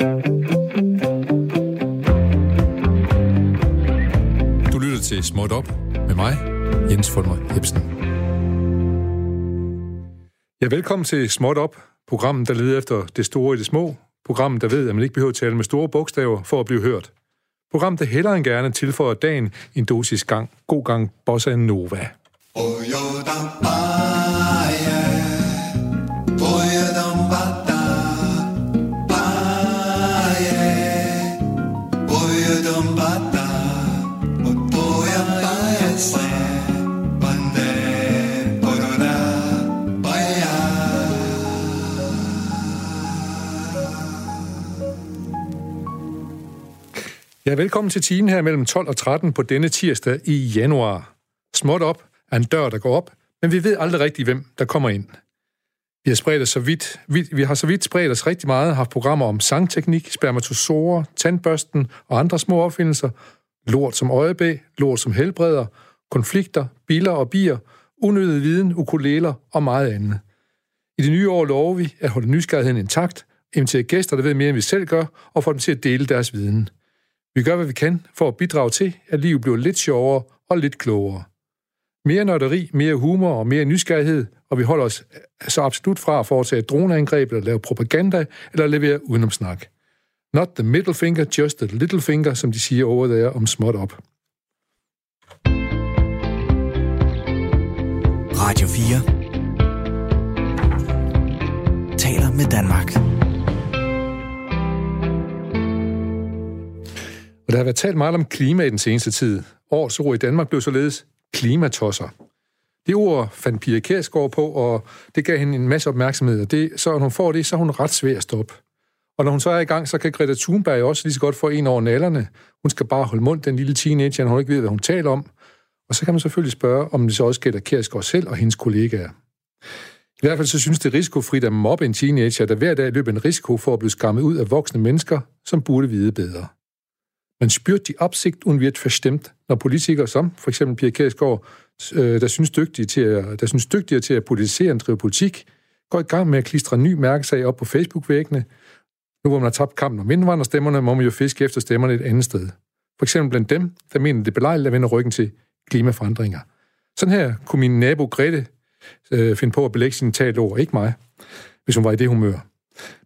Du lytter til Småt Op med mig, Jens Fulmer Hebsen. Ja, velkommen til Småt Op, programmet, der leder efter det store i det små. Programmet, der ved, at man ikke behøver at tale med store bogstaver for at blive hørt. Programmet, der hellere end gerne tilføjer dagen en dosis gang. God gang, Bossa Nova. Oh, Ja, velkommen til timen her mellem 12 og 13 på denne tirsdag i januar. Småt op er en dør, der går op, men vi ved aldrig rigtigt, hvem der kommer ind. Vi har, spredt os så vidt, vi, vi har så vidt spredt os rigtig meget, haft programmer om sangteknik, spermatozoer, tandbørsten og andre små opfindelser, lort som øjebæ, lort som helbreder, konflikter, biler og bier, unødig viden, ukuleler og meget andet. I det nye år lover vi at holde nysgerrigheden intakt, invitere gæster, der ved mere, end vi selv gør, og få dem til at dele deres viden – vi gør, hvad vi kan for at bidrage til, at livet bliver lidt sjovere og lidt klogere. Mere nørderi, mere humor og mere nysgerrighed, og vi holder os så absolut fra at foretage droneangreb eller lave propaganda eller levere udenomsnak. Not the middle finger, just the little finger, som de siger over der om småt op. Radio 4 taler med Danmark. Og der har været talt meget om klima i den seneste tid. Årets ord i Danmark blev således klimatosser. Det ord fandt Pia Kærsgaard på, og det gav hende en masse opmærksomhed. Og det, så når hun får det, så er hun ret svær at stoppe. Og når hun så er i gang, så kan Greta Thunberg også lige så godt få en over nallerne. Hun skal bare holde mund, den lille teenager, hun ikke ved, hvad hun taler om. Og så kan man selvfølgelig spørge, om det så også gælder Kærsgaard selv og hendes kollegaer. I hvert fald så synes det risikofrit at mobbe en teenager, der hver dag løber en risiko for at blive skammet ud af voksne mennesker, som burde vide bedre. Man spürt die Absicht und wird forstemt, når politikere som for eksempel Pia Kærsgaard, øh, der synes, dygtige til at, der synes dygtigere til at politisere og drive politik, går i gang med at klistre en ny mærkesag op på Facebook-væggene. Nu hvor man har tabt kampen om indvandrerstemmerne, må man jo fiske efter stemmerne et andet sted. For eksempel blandt dem, der mener, det er belejligt at vende ryggen til klimaforandringer. Sådan her kunne min nabo Grete øh, finde på at belægge sine talt over, ikke mig, hvis hun var i det humør.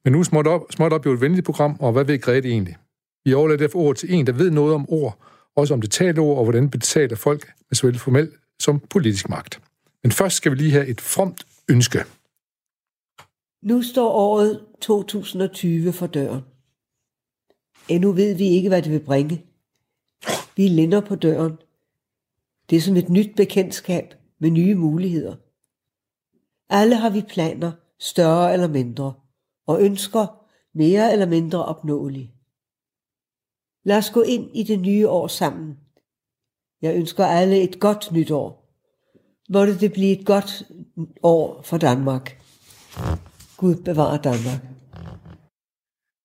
Men nu småt op, småt op jo et venligt program, og hvad ved Grete egentlig? Vi overlader derfor ordet til en, der ved noget om ord, også om det talte ord, og hvordan betaler folk med såvel formel som politisk magt. Men først skal vi lige have et fromt ønske. Nu står året 2020 for døren. Endnu ved vi ikke, hvad det vil bringe. Vi linder på døren. Det er som et nyt bekendtskab med nye muligheder. Alle har vi planer, større eller mindre, og ønsker mere eller mindre opnåelige. Lad os gå ind i det nye år sammen. Jeg ønsker alle et godt nytår. Måtte det blive et godt år for Danmark. Gud bevarer Danmark.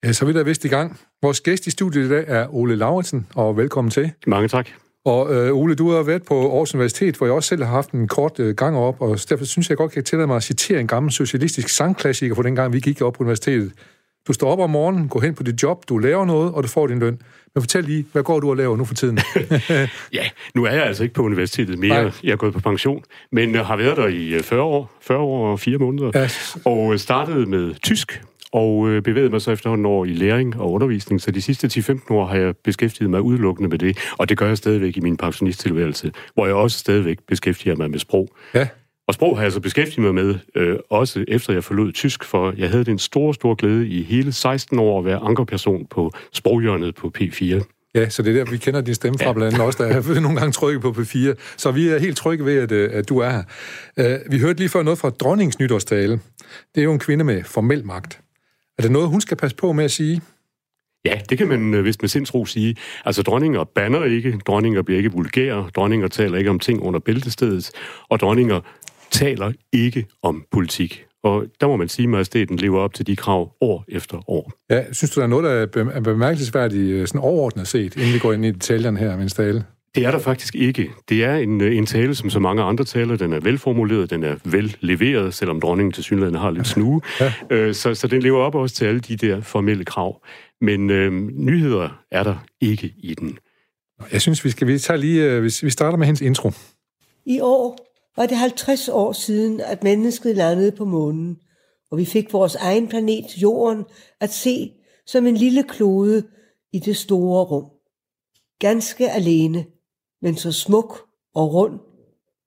Ja, så er vi da vist i gang. Vores gæst i studiet i dag er Ole Lauritsen, og velkommen til. Mange tak. Og øh, Ole, du har været på Aarhus Universitet, hvor jeg også selv har haft en kort øh, gang op, og derfor synes jeg godt kan tillade mig at citere en gammel socialistisk sangklassiker fra den gang, vi gik op på universitetet. Du står op om morgenen, går hen på dit job, du laver noget, og du får din løn. Men fortæl lige, hvad går du og laver nu for tiden? ja, nu er jeg altså ikke på universitetet mere. Nej. Jeg er gået på pension, men har været der i 40 øh, år, 40 år og 4 måneder, ja. og øh, startede med tysk, og øh, bevægede mig så efterhånden over i læring og undervisning, så de sidste 10-15 år har jeg beskæftiget mig udelukkende med det, og det gør jeg stadigvæk i min pensionisttilværelse, hvor jeg også stadigvæk beskæftiger mig med sprog. Ja. Og sprog har jeg så beskæftiget mig med, øh, også efter jeg forlod tysk, for jeg havde den store, store glæde i hele 16 år at være ankerperson på sproghjørnet på P4. Ja, så det er der, vi kender din stemme fra, ja. blandt andet også, der har nogle gange trykket på P4. Så vi er helt trygge ved, at, øh, at du er her. Uh, vi hørte lige før noget fra dronningens nytårstale. Det er jo en kvinde med formel magt. Er det noget, hun skal passe på med at sige? Ja, det kan man øh, vist med sindsro sige. Altså, dronninger banner ikke, dronninger bliver ikke vulgære, dronninger taler ikke om ting under bæltestedet, og dronninger taler ikke om politik. Og der må man sige, at majestæten lever op til de krav år efter år. Ja, synes du, der er noget, der er bemærkelsesværdigt øh, sådan overordnet set, inden vi går ind i detaljerne her, min tale? Det er der faktisk ikke. Det er en, en tale, som så mange andre taler. Den er velformuleret, den er vel leveret, selvom dronningen til synligheden har lidt snue. Ja. Øh, så, så den lever op også til alle de der formelle krav. Men øh, nyheder er der ikke i den. Jeg synes, vi skal vi tager lige, øh, vi starter med hendes intro. I år var det 50 år siden, at mennesket landede på månen, og vi fik vores egen planet, Jorden, at se som en lille klode i det store rum. Ganske alene, men så smuk og rund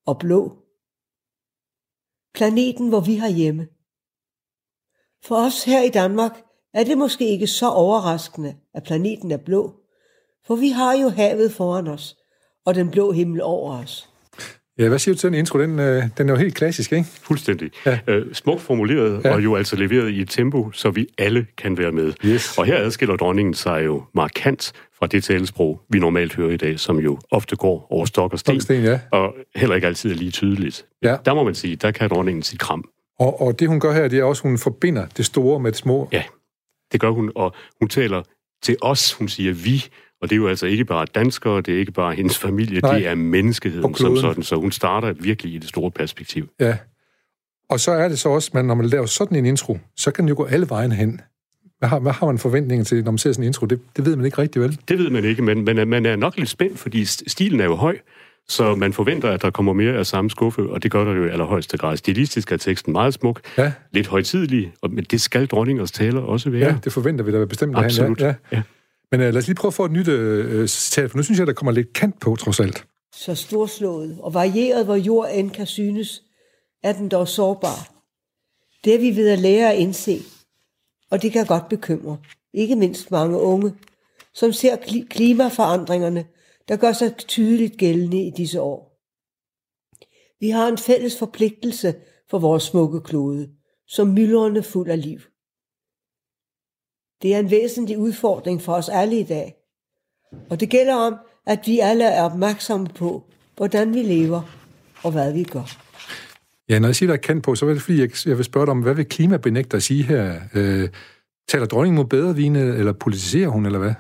og blå. Planeten, hvor vi har hjemme. For os her i Danmark er det måske ikke så overraskende, at planeten er blå, for vi har jo havet foran os, og den blå himmel over os. Ja, hvad siger du til den intro? Den, øh, den er jo helt klassisk, ikke? Fuldstændig. Ja. Øh, smukt formuleret, ja. og jo altså leveret i et tempo, så vi alle kan være med. Yes. Og her adskiller dronningen sig jo markant fra det talesprog, vi normalt hører i dag, som jo ofte går over stok og sten, sten ja. og heller ikke altid er lige tydeligt. Ja. Der må man sige, der kan dronningen sige kram. Og, og det hun gør her, det er også, at hun forbinder det store med det små. Ja, det gør hun, og hun taler til os, hun siger vi, og det er jo altså ikke bare danskere, det er ikke bare hendes familie, Nej. det er menneskeheden som sådan, så hun starter virkelig i det store perspektiv. Ja, og så er det så også, at når man laver sådan en intro, så kan den jo gå alle vejen hen. Hvad har, hvad har man forventninger til, når man ser sådan en intro? Det, det ved man ikke rigtig vel? Det ved man ikke, men, men man er nok lidt spændt, fordi stilen er jo høj, så man forventer, at der kommer mere af samme skuffe, og det gør der jo i allerhøjeste grad. Stilistisk er teksten meget smuk, ja. lidt højtidelig, men det skal dronningers taler også være. Ja, det forventer vi da bestemt. Absolut, ja. ja. Men uh, lad os lige prøve at få et nyt uh, citat, for nu synes jeg, der kommer lidt kant på, trods alt. Så storslået og varieret, hvor jord end kan synes, er den dog sårbar. Det er vi ved at lære at indse, og det kan godt bekymre, ikke mindst mange unge, som ser klimaforandringerne, der gør sig tydeligt gældende i disse år. Vi har en fælles forpligtelse for vores smukke klode, som myldrende fuld af liv. Det er en væsentlig udfordring for os alle i dag. Og det gælder om, at vi alle er opmærksomme på, hvordan vi lever og hvad vi gør. Ja, når jeg siger, der er kendt på, så er det fordi, jeg, jeg vil spørge dig om, hvad vil klimabenægter sige her? Øh, taler dronningen mod bedre vine, eller politiserer hun, eller hvad?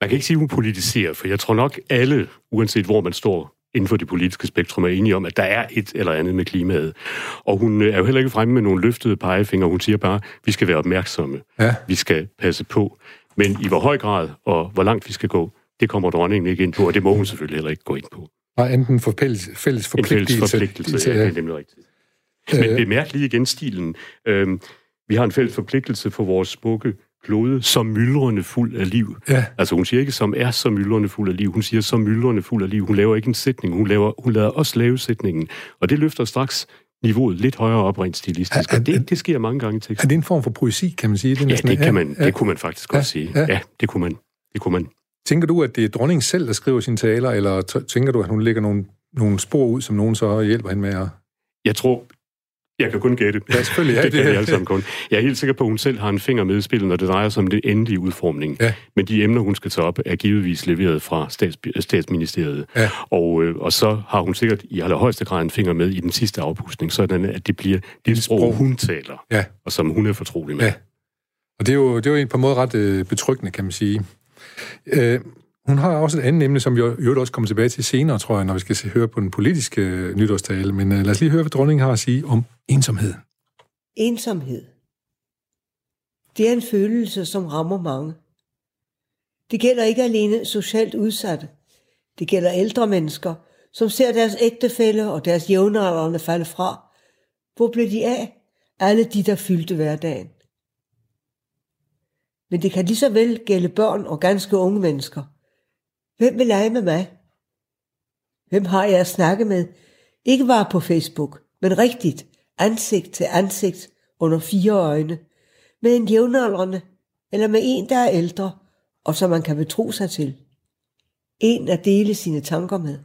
Man kan ikke sige, at hun politiserer, for jeg tror nok alle, uanset hvor man står inden for det politiske spektrum, er enige om, at der er et eller andet med klimaet. Og hun er jo heller ikke fremme med nogle løftede pegefinger. Hun siger bare, at vi skal være opmærksomme. Ja. Vi skal passe på. Men i hvor høj grad og hvor langt vi skal gå, det kommer dronningen ikke ind på, og det må hun selvfølgelig heller ikke gå ind på. Nej, enten for fælles, fælles forpligtelse. En fælles forpligtelse, ja, det er nemlig rigtigt. Men bemærk lige igen stilen. Øhm, vi har en fælles forpligtelse for vores smukke klode som myldrende fuld af liv. Ja. Altså hun siger ikke, som er så myldrende fuld af liv. Hun siger, som myldrende fuld af liv. Hun laver ikke en sætning. Hun, laver, hun lader også lave sætningen. Og det løfter straks niveauet lidt højere op rent stilistisk. Er, er, det, det sker mange gange i teksten. Er det en form for poesi, kan man sige? Det ja, det, kan man, ja. det kunne man faktisk ja, godt sige. Ja. ja, det kunne man. Det kunne man. Tænker du, at det er dronningen selv, der skriver sine taler, eller tænker du, at hun lægger nogle, nogle spor ud, som nogen så hjælper hende med at... Jeg tror, jeg kan kun gætte. Ja, selvfølgelig. Ja, det, det kan vi alle sammen kun. Jeg er helt sikker på, at hun selv har en finger med i spillet, når det drejer sig om det endelige udformning. Ja. Men de emner, hun skal tage op, er givetvis leveret fra stats, statsministeriet. Ja. Og, øh, og så har hun sikkert i allerhøjeste grad en finger med i den sidste afpustning, sådan at det bliver det sprog, sprog, hun taler, ja. og som hun er fortrolig med. Ja. Og det er jo, det er jo på en måde ret øh, betryggende, kan man sige. Øh, hun har også et andet emne, som vi jo også kommer tilbage til senere, tror jeg, når vi skal se, høre på den politiske øh, nytårstale. Men uh, lad os lige høre, hvad dronningen har at sige om ensomhed. Ensomhed. Det er en følelse, som rammer mange. Det gælder ikke alene socialt udsatte. Det gælder ældre mennesker, som ser deres ægtefælle og deres jævnaldrende falde fra. Hvor blev de af? Alle de, der fyldte hverdagen. Men det kan lige så vel gælde børn og ganske unge mennesker – Hvem vil lege med mig? Hvem har jeg at snakke med? Ikke bare på Facebook, men rigtigt, ansigt til ansigt, under fire øjne, med en jævnaldrende, eller med en, der er ældre, og som man kan betro sig til. En at dele sine tanker med.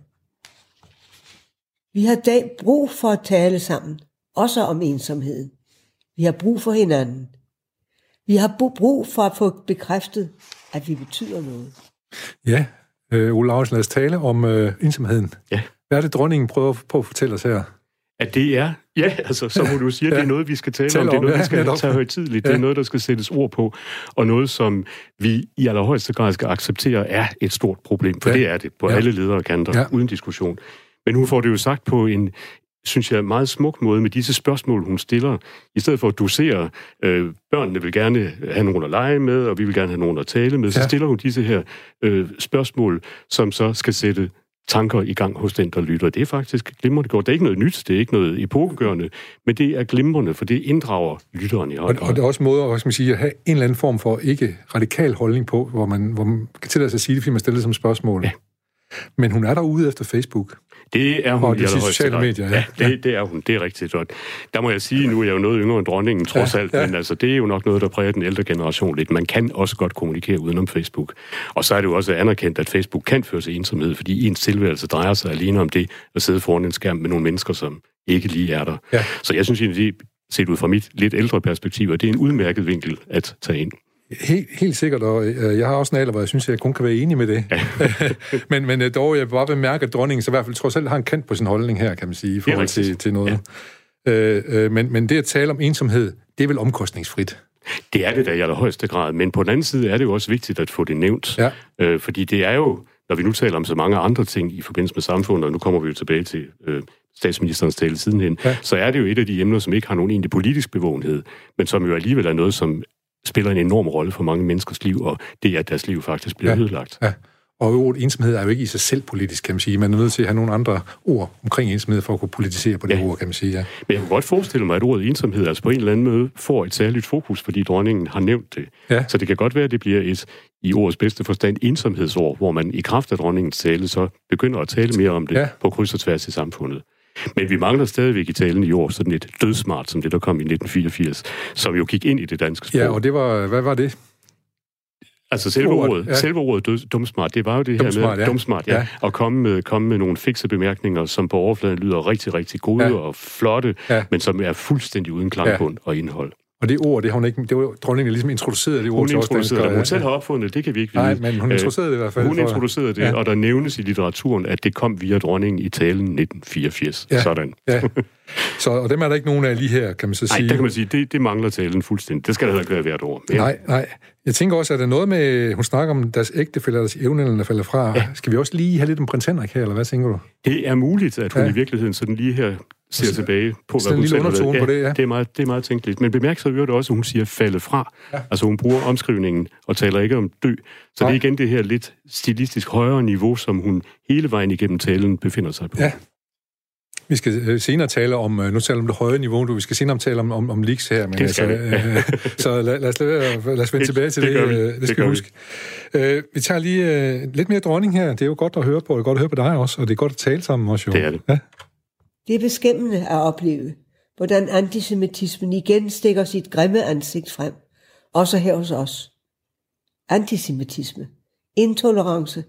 Vi har dag brug for at tale sammen, også om ensomheden. Vi har brug for hinanden. Vi har brug for at få bekræftet, at vi betyder noget. Ja, Øh, Ole lad os tale om øh, ensomheden. Ja. Hvad er det, dronningen prøver på at fortælle os her? At det er Ja, altså, så må du sige, at det er noget, vi skal tale, tale om. Det er noget, vi skal ja, tage højtidligt. Ja. Det er noget, der skal sættes ord på. Og noget, som vi i allerhøjeste grad skal acceptere, er et stort problem. For ja. det er det på ja. alle ledere kanter, ja. uden diskussion. Men hun får det jo sagt på en, synes jeg, meget smuk måde med disse spørgsmål, hun stiller. I stedet for at dosere, øh, børnene vil gerne have nogen at lege med, og vi vil gerne have nogen at tale med, ja. så stiller hun disse her øh, spørgsmål, som så skal sætte tanker i gang hos den, der lytter. Det er faktisk glimrende godt. Det er ikke noget nyt, det er ikke noget epokegørende, men det er glimrende, for det inddrager lytteren i høj og, og det er også måder hvad skal man sige, at have en eller anden form for ikke radikal holdning på, hvor man, hvor man kan tillade sig at sige det, fordi man stiller det som spørgsmål. Ja. Men hun er derude efter Facebook. Det er hun og i sociale medier, ja. ja det, det er hun. Det er rigtigt godt. Der må jeg sige, nu er jeg jo noget yngre end dronningen, trods ja, alt, ja. men altså, det er jo nok noget, der præger den ældre generation lidt. Man kan også godt kommunikere udenom Facebook. Og så er det jo også anerkendt, at Facebook kan føre til ensomhed, fordi ens tilværelse drejer sig alene om det at sidde foran en skærm med nogle mennesker, som ikke lige er der. Ja. Så jeg synes egentlig, set ud fra mit lidt ældre perspektiv, at det er en udmærket vinkel at tage ind. Helt, helt sikkert, og øh, jeg har også en alder, hvor jeg synes, jeg kun kan være enig med det. Ja. men, men øh, dog, jeg vil bare bemærke, at dronningen så i hvert fald trods alt har en kant på sin holdning her, kan man sige, i forhold til, til noget. Ja. Øh, øh, men, men det at tale om ensomhed, det er vel omkostningsfrit? Det er det da i allerhøjeste grad, men på den anden side er det jo også vigtigt at få det nævnt. Ja. Øh, fordi det er jo, når vi nu taler om så mange andre ting i forbindelse med samfundet, og nu kommer vi jo tilbage til øh, statsministerens tale sidenhen, ja. så er det jo et af de emner, som ikke har nogen egentlig politisk bevågenhed, men som jo alligevel er noget, som spiller en enorm rolle for mange menneskers liv, og det er, at deres liv faktisk bliver ja, ødelagt. Ja. Og ordet ensomhed er jo ikke i sig selv politisk, kan man sige. Man er nødt til at have nogle andre ord omkring ensomhed for at kunne politisere på det ja. ord, kan man sige. Ja. Men jeg kan godt forestille mig, at ordet ensomhed altså på en eller anden måde får et særligt fokus, fordi dronningen har nævnt det. Ja. Så det kan godt være, at det bliver et, i ordets bedste forstand, ensomhedsord, hvor man i kraft af dronningens tale så begynder at tale mere om det ja. på kryds og tværs i samfundet. Men vi mangler stadigvæk i talen i år sådan et dødsmart, som det, der kom i 1984, som jo gik ind i det danske sprog. Ja, og det var, hvad var det? Altså selve ordet, ja. selve ordet død, dumsmart, det var jo det dumsmart, her med ja. dumsmart, ja, ja. at komme med, komme med nogle fikse bemærkninger, som på overfladen lyder rigtig, rigtig gode ja. og flotte, ja. men som er fuldstændig uden klangbund ja. og indhold. Og det ord, det har hun ikke, det var dronningen ligesom introduceret det ord hun til introducerede det. Hun selv har opfundet det, kan vi ikke vide. Nej, men hun introducerede det i hvert fald. Hun introducerede det, ja. og der nævnes i litteraturen, at det kom via dronningen i talen 1984. Ja. Sådan. Ja. Så, og dem er der ikke nogen af lige her, kan man så sige. Nej, det kan man sige, det, det mangler talen fuldstændig. Det skal der ikke være hvert år. Men... Nej, nej. Jeg tænker også, at der noget med, hun snakker om deres ægtefælde, deres evne, der falder fra. Ja. Skal vi også lige have lidt om prins Henrik her, eller hvad tænker du? Det er muligt, at hun ja. i virkeligheden sådan lige her ser altså, tilbage på, hvad hun selv har ja, på det, ja. det, er meget, det er meget tænkeligt. Men bemærk så det også, at hun siger falde fra. Ja. Altså hun bruger omskrivningen og taler ikke om dø. Så Nej. det er igen det her lidt stilistisk højere niveau, som hun hele vejen igennem talen befinder sig på. Ja. Vi skal øh, senere tale om, øh, nu taler om det høje niveau, du, vi skal senere tale om, om, om leaks her, men det skal altså, øh, så lad, lad, os, lad, os vende tilbage til det, det, det, det skal vi huske. Vi. Øh, vi tager lige øh, lidt mere dronning her, det er jo godt at høre på, det er godt at høre på dig også, og det er godt at tale sammen også jo. Det er det. Ja. Det er beskæmmende at opleve, hvordan antisemitismen igen stikker sit grimme ansigt frem, også her hos os. Antisemitisme, intolerance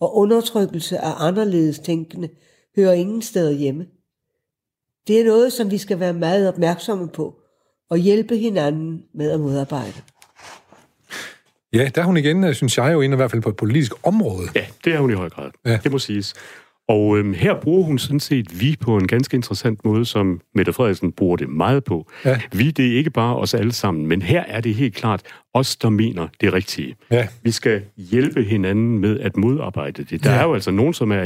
og undertrykkelse af anderledes tænkende hører ingen steder hjemme. Det er noget, som vi skal være meget opmærksomme på og hjælpe hinanden med at modarbejde. Ja, der er hun igen, synes jeg jo, inde i hvert fald på et politisk område. Ja, det er hun i høj grad. Ja. Det må siges. Og øhm, her bruger hun sådan set vi på en ganske interessant måde, som Mette Frederiksen bruger det meget på. Ja. Vi, det er ikke bare os alle sammen, men her er det helt klart os, der mener det rigtige. Ja. Vi skal hjælpe hinanden med at modarbejde det. Der ja. er jo altså nogen, som er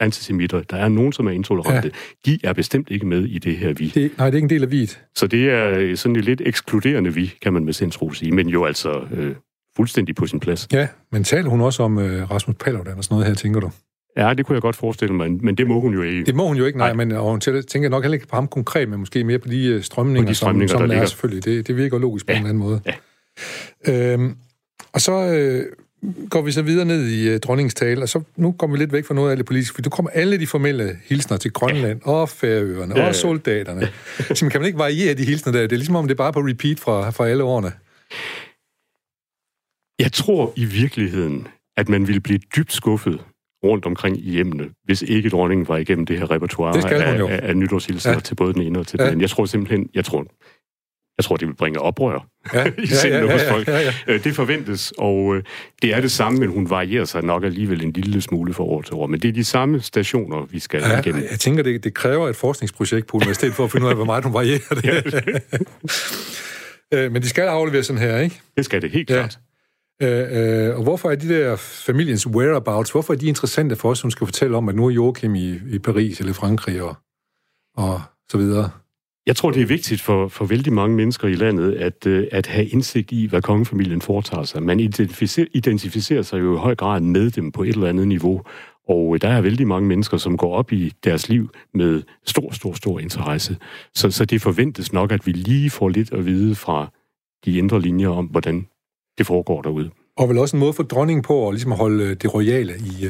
antisemitter, der er nogen, som er intolerante. Ja. De er bestemt ikke med i det her vi. Det, nej, det er ikke en del af viet. Så det er sådan et lidt ekskluderende vi, kan man med sindsro sige, men jo altså øh, fuldstændig på sin plads. Ja, men taler hun også om øh, Rasmus Paludan og sådan noget her, tænker du? Ja, det kunne jeg godt forestille mig, men det må hun jo ikke. Det må hun jo ikke, nej, nej. men og hun tænker nok heller ikke på ham konkret, men måske mere på de strømninger, på de strømninger som, som der er ligger. selvfølgelig. Det, det virker logisk på ja. en anden måde. Ja. Øhm, og så øh, går vi så videre ned i uh, dronningens tale, og så nu kommer vi lidt væk fra noget af det politiske, for du kommer alle de formelle hilsner til Grønland ja. og Færøerne ja, og soldaterne. Så kan man ikke variere de hilsner der? Det er ligesom om det er bare på repeat fra, fra alle årene. Jeg tror i virkeligheden, at man ville blive dybt skuffet, rundt omkring i hjemmene, hvis ikke dronningen var igennem det her repertoire det af, af, af nytårshilser ja. til både den ene og til den anden. Jeg tror simpelthen, jeg tror, jeg tror, det vil bringe oprør ja, i sindet ja, ja, hos folk. Ja, ja, ja. Det forventes, og det er det samme, men hun varierer sig nok alligevel en lille smule fra år til år. Men det er de samme stationer, vi skal ja, igennem. Jeg tænker, det, det kræver et forskningsprojekt på universitetet for at finde ud af, hvor meget hun varierer det. ja. men de skal aflevere sådan her, ikke? Det skal det, helt klart. Øh, øh, og hvorfor er de der familiens whereabouts, hvorfor er de interessante for os, som skal fortælle om, at nu er Joachim i, i Paris eller Frankrig og, og så videre? Jeg tror, det er vigtigt for, for vældig mange mennesker i landet at, øh, at have indsigt i, hvad kongefamilien foretager sig. Man identificerer, identificerer sig jo i høj grad med dem på et eller andet niveau, og øh, der er vældig mange mennesker, som går op i deres liv med stor, stor, stor interesse. Så, så det forventes nok, at vi lige får lidt at vide fra de indre linjer om, hvordan det foregår derude. Og vel også en måde for dronningen på ligesom at ligesom holde øh, det royale i,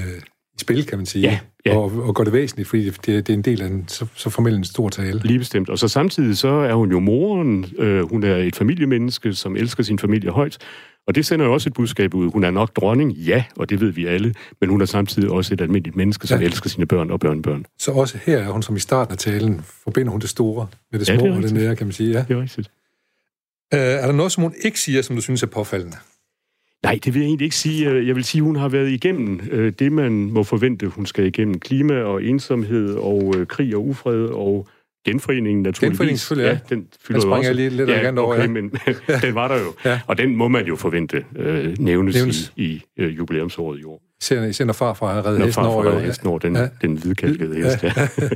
i spil, kan man sige. Ja, ja. Og, og gøre det væsentligt, fordi det, det er en del af en så, så formel en stor tale. Lige bestemt. Og så samtidig så er hun jo moren. Øh, hun er et familiemenneske, som elsker sin familie højt. Og det sender jo også et budskab ud. Hun er nok dronning, ja, og det ved vi alle, men hun er samtidig også et almindeligt menneske, som ja. elsker sine børn og børnebørn. Så også her er hun, som i starten af talen, forbinder hun det store med det små ja, det og det nære, kan man sige. Ja, det er rigtigt. Uh, er der noget, som hun ikke siger, som du synes er påfaldende? Nej, det vil jeg egentlig ikke sige. Jeg vil sige, at hun har været igennem øh, det, man må forvente, hun skal igennem. Klima og ensomhed og øh, krig og ufred og genforeningen naturligvis. Genforeningen selvfølgelig, ja. Den fylder den også. lige lidt ja, over, okay, ja. men den var der jo. Ja. Og den må man jo forvente øh, nævnes, nævnes. i, i øh, jubilæumsåret i år. Især når farfar har reddet hesten over. Når hesten over, den, ja. den hvidkalkede ja. hest, ja.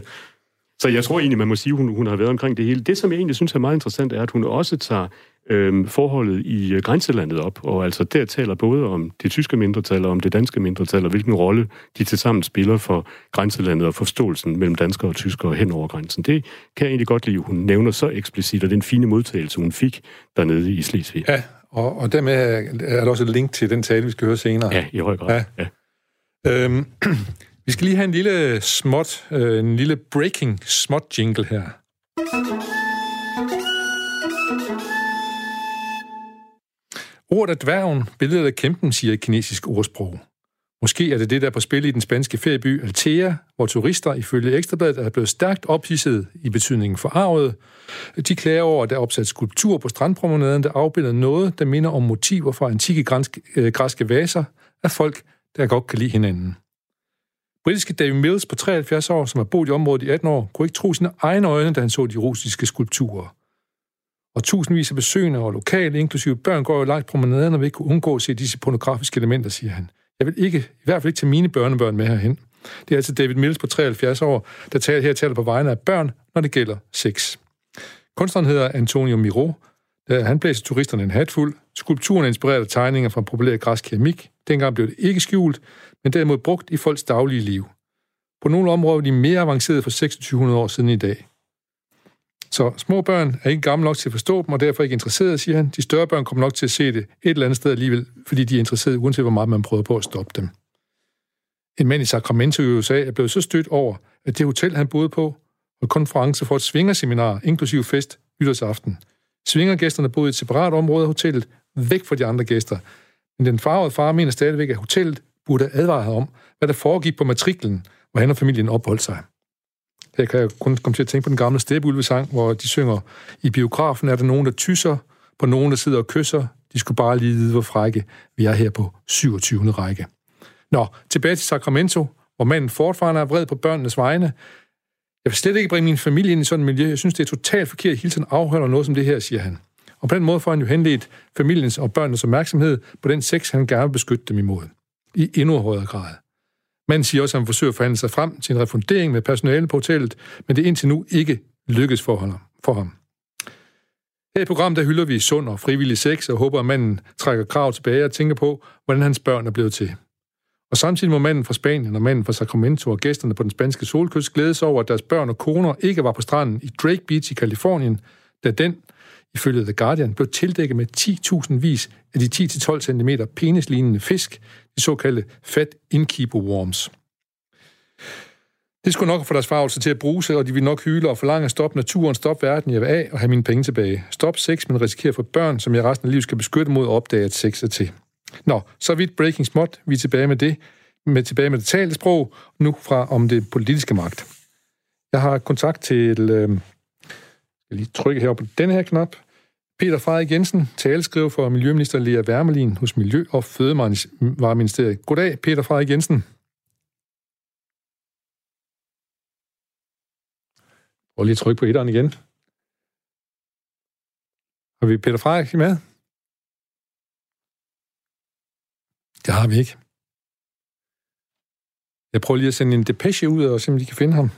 Så jeg tror egentlig, man må sige, at hun, hun har været omkring det hele. Det, som jeg egentlig synes er meget interessant, er, at hun også tager øh, forholdet i øh, grænselandet op, og altså der taler både om det tyske mindretal og om det danske mindretal, og hvilken rolle de tilsammen spiller for grænselandet og forståelsen mellem danskere og tyskere hen over grænsen. Det kan jeg egentlig godt lide, hun nævner så eksplicit, og den fine modtagelse, hun fik dernede i Slesvig. Ja, og, og dermed er der også et link til den tale, vi skal høre senere. Ja, i høj grad. Ja. ja. Øhm, vi skal lige have en lille småt, øh, en lille breaking småt jingle her. Ordet er dværgen, billedet af kæmpen, siger et kinesisk ordsprog. Måske er det det, der er på spil i den spanske ferieby Altea, hvor turister ifølge Ekstrabladet er blevet stærkt ophidset i betydningen for arvet. De klager over, at der er opsat skulptur på strandpromenaden, der afbilder noget, der minder om motiver fra antikke øh, græske vaser af folk, der godt kan lide hinanden. Britiske David Mills på 73 år, som har boet i området i 18 år, kunne ikke tro sine egne øjne, da han så de russiske skulpturer. Og tusindvis af besøgende og lokale, inklusive børn, går jo langt promenaden og vil ikke kunne undgå at se disse pornografiske elementer, siger han. Jeg vil ikke, i hvert fald ikke tage mine børnebørn med herhen. Det er altså David Mills på 73 år, der taler her taler på vegne af børn, når det gælder sex. Kunstneren hedder Antonio Miro. Han blæser turisterne en hatfuld. Skulpturen er inspireret af tegninger fra populær græsk keramik. Dengang blev det ikke skjult, men derimod brugt i folks daglige liv. På nogle områder er de mere avancerede for 2600 år siden i dag. Så små børn er ikke gamle nok til at forstå dem, og derfor ikke interesserede, siger han. De større børn kommer nok til at se det et eller andet sted alligevel, fordi de er interesserede, uanset hvor meget man prøver på at stoppe dem. En mand i Sacramento i USA er blevet så stødt over, at det hotel, han boede på, og konference for et svingerseminar, inklusiv fest, nytårsaften. Svingergæsterne boede i et separat område af hotellet, væk fra de andre gæster. Men den farvede far mener stadigvæk, at hotellet burde advare om, hvad der foregik på matriklen, hvor han og familien opholdt sig. Jeg kan kun komme til at tænke på den gamle Stepulve-sang, hvor de synger, i biografen er der nogen, der tyser, på nogen, der sidder og kysser. De skulle bare lige vide, hvor frække vi er her på 27. række. Nå, tilbage til Sacramento, hvor manden fortfarande er vred på børnenes vegne. Jeg vil slet ikke bringe min familie ind i sådan et miljø. Jeg synes, det er totalt forkert, at hele tiden afholder noget som det her, siger han. Og på den måde får han jo henledt familiens og børnenes opmærksomhed på den sex, han gerne vil beskytte dem imod. I endnu højere grad. Man siger også, at han forsøger at forhandle sig frem til en refundering med personale på hotellet, men det er indtil nu ikke lykkes for, for ham. Her i programmet der hylder vi sund og frivillig sex og håber, at manden trækker krav tilbage og tænker på, hvordan hans børn er blevet til. Og samtidig må manden fra Spanien og manden fra Sacramento og gæsterne på den spanske solkyst glæde over, at deres børn og koner ikke var på stranden i Drake Beach i Kalifornien, da den, ifølge The Guardian, blev tildækket med 10.000 vis af de 10-12 cm penislignende fisk, de såkaldte fat innkeeper worms. Det skulle nok få deres farvelse til at bruse, og de vil nok hyle og forlange at stoppe naturen, stoppe verden, jeg vil af og have mine penge tilbage. Stop sex, men risikerer for børn, som jeg resten af livet skal beskytte mod at opdage, at sex er til. Nå, så vidt breaking smot. Vi er tilbage med det. Med tilbage med det talte sprog, nu fra om det politiske magt. Jeg har kontakt til... Øh, jeg lige trykke her på den her knap. Peter Frederik Jensen, taleskriver for Miljøminister Lea Wermelin hos Miljø- og Fødevareministeriet. Goddag, Peter Frederik Jensen. Prøv lige at trykke på etteren igen. Har vi Peter Frederik med? Det har vi ikke. Jeg prøver lige at sende en depeche ud og se, om de kan finde ham.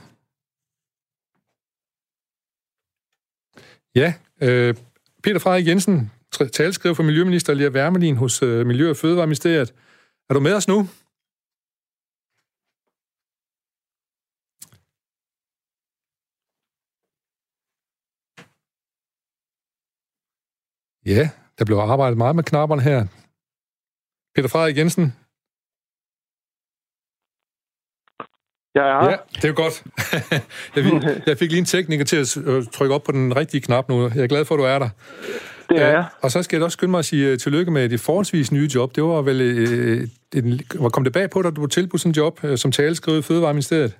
Ja, øh, Peter Frederik Jensen, talskriver for Miljøminister Lea Wermelin hos øh, Miljø- og Fødevareministeriet. Er du med os nu? Ja, der blev arbejdet meget med knapperne her. Peter Frederik Jensen, Jeg er Ja, det er godt. jeg, fik, jeg fik lige en tekniker til at øh, trykke op på den rigtige knap nu. Jeg er glad for, at du er der. Det er jeg. Og så skal jeg også skynde mig at sige øh, tillykke med dit forholdsvis nye job. Det var vel... Øh, en, hvor kom det bag på dig, du var tilbudt sådan en job øh, som taleskriver i Fødevareministeriet?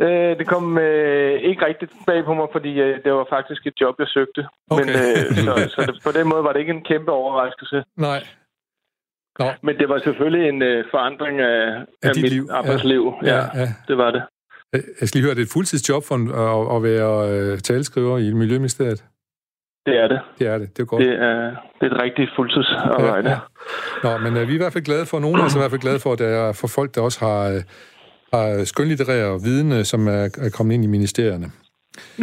Øh, det kom øh, ikke rigtigt bag på mig, fordi øh, det var faktisk et job, jeg søgte. Okay. Men, øh, så så det, på den måde var det ikke en kæmpe overraskelse. Nej. Nå. Men det var selvfølgelig en øh, forandring af, af, af mit liv. arbejdsliv. Ja, Ja, ja. det var det. Jeg skal lige høre, det er et fuldtidsjob for at, at være øh, taleskriver i Miljøministeriet? Det er det. Det er det, det er godt. Det er, det er et rigtigt fuldtidsarbejde. Ja, ja. Nå, men øh, vi er i hvert fald glade for, os er i hvert fald glade for, at der er for folk, der også har, øh, har skønlitterære viden, øh, som er, er kommet ind i ministerierne.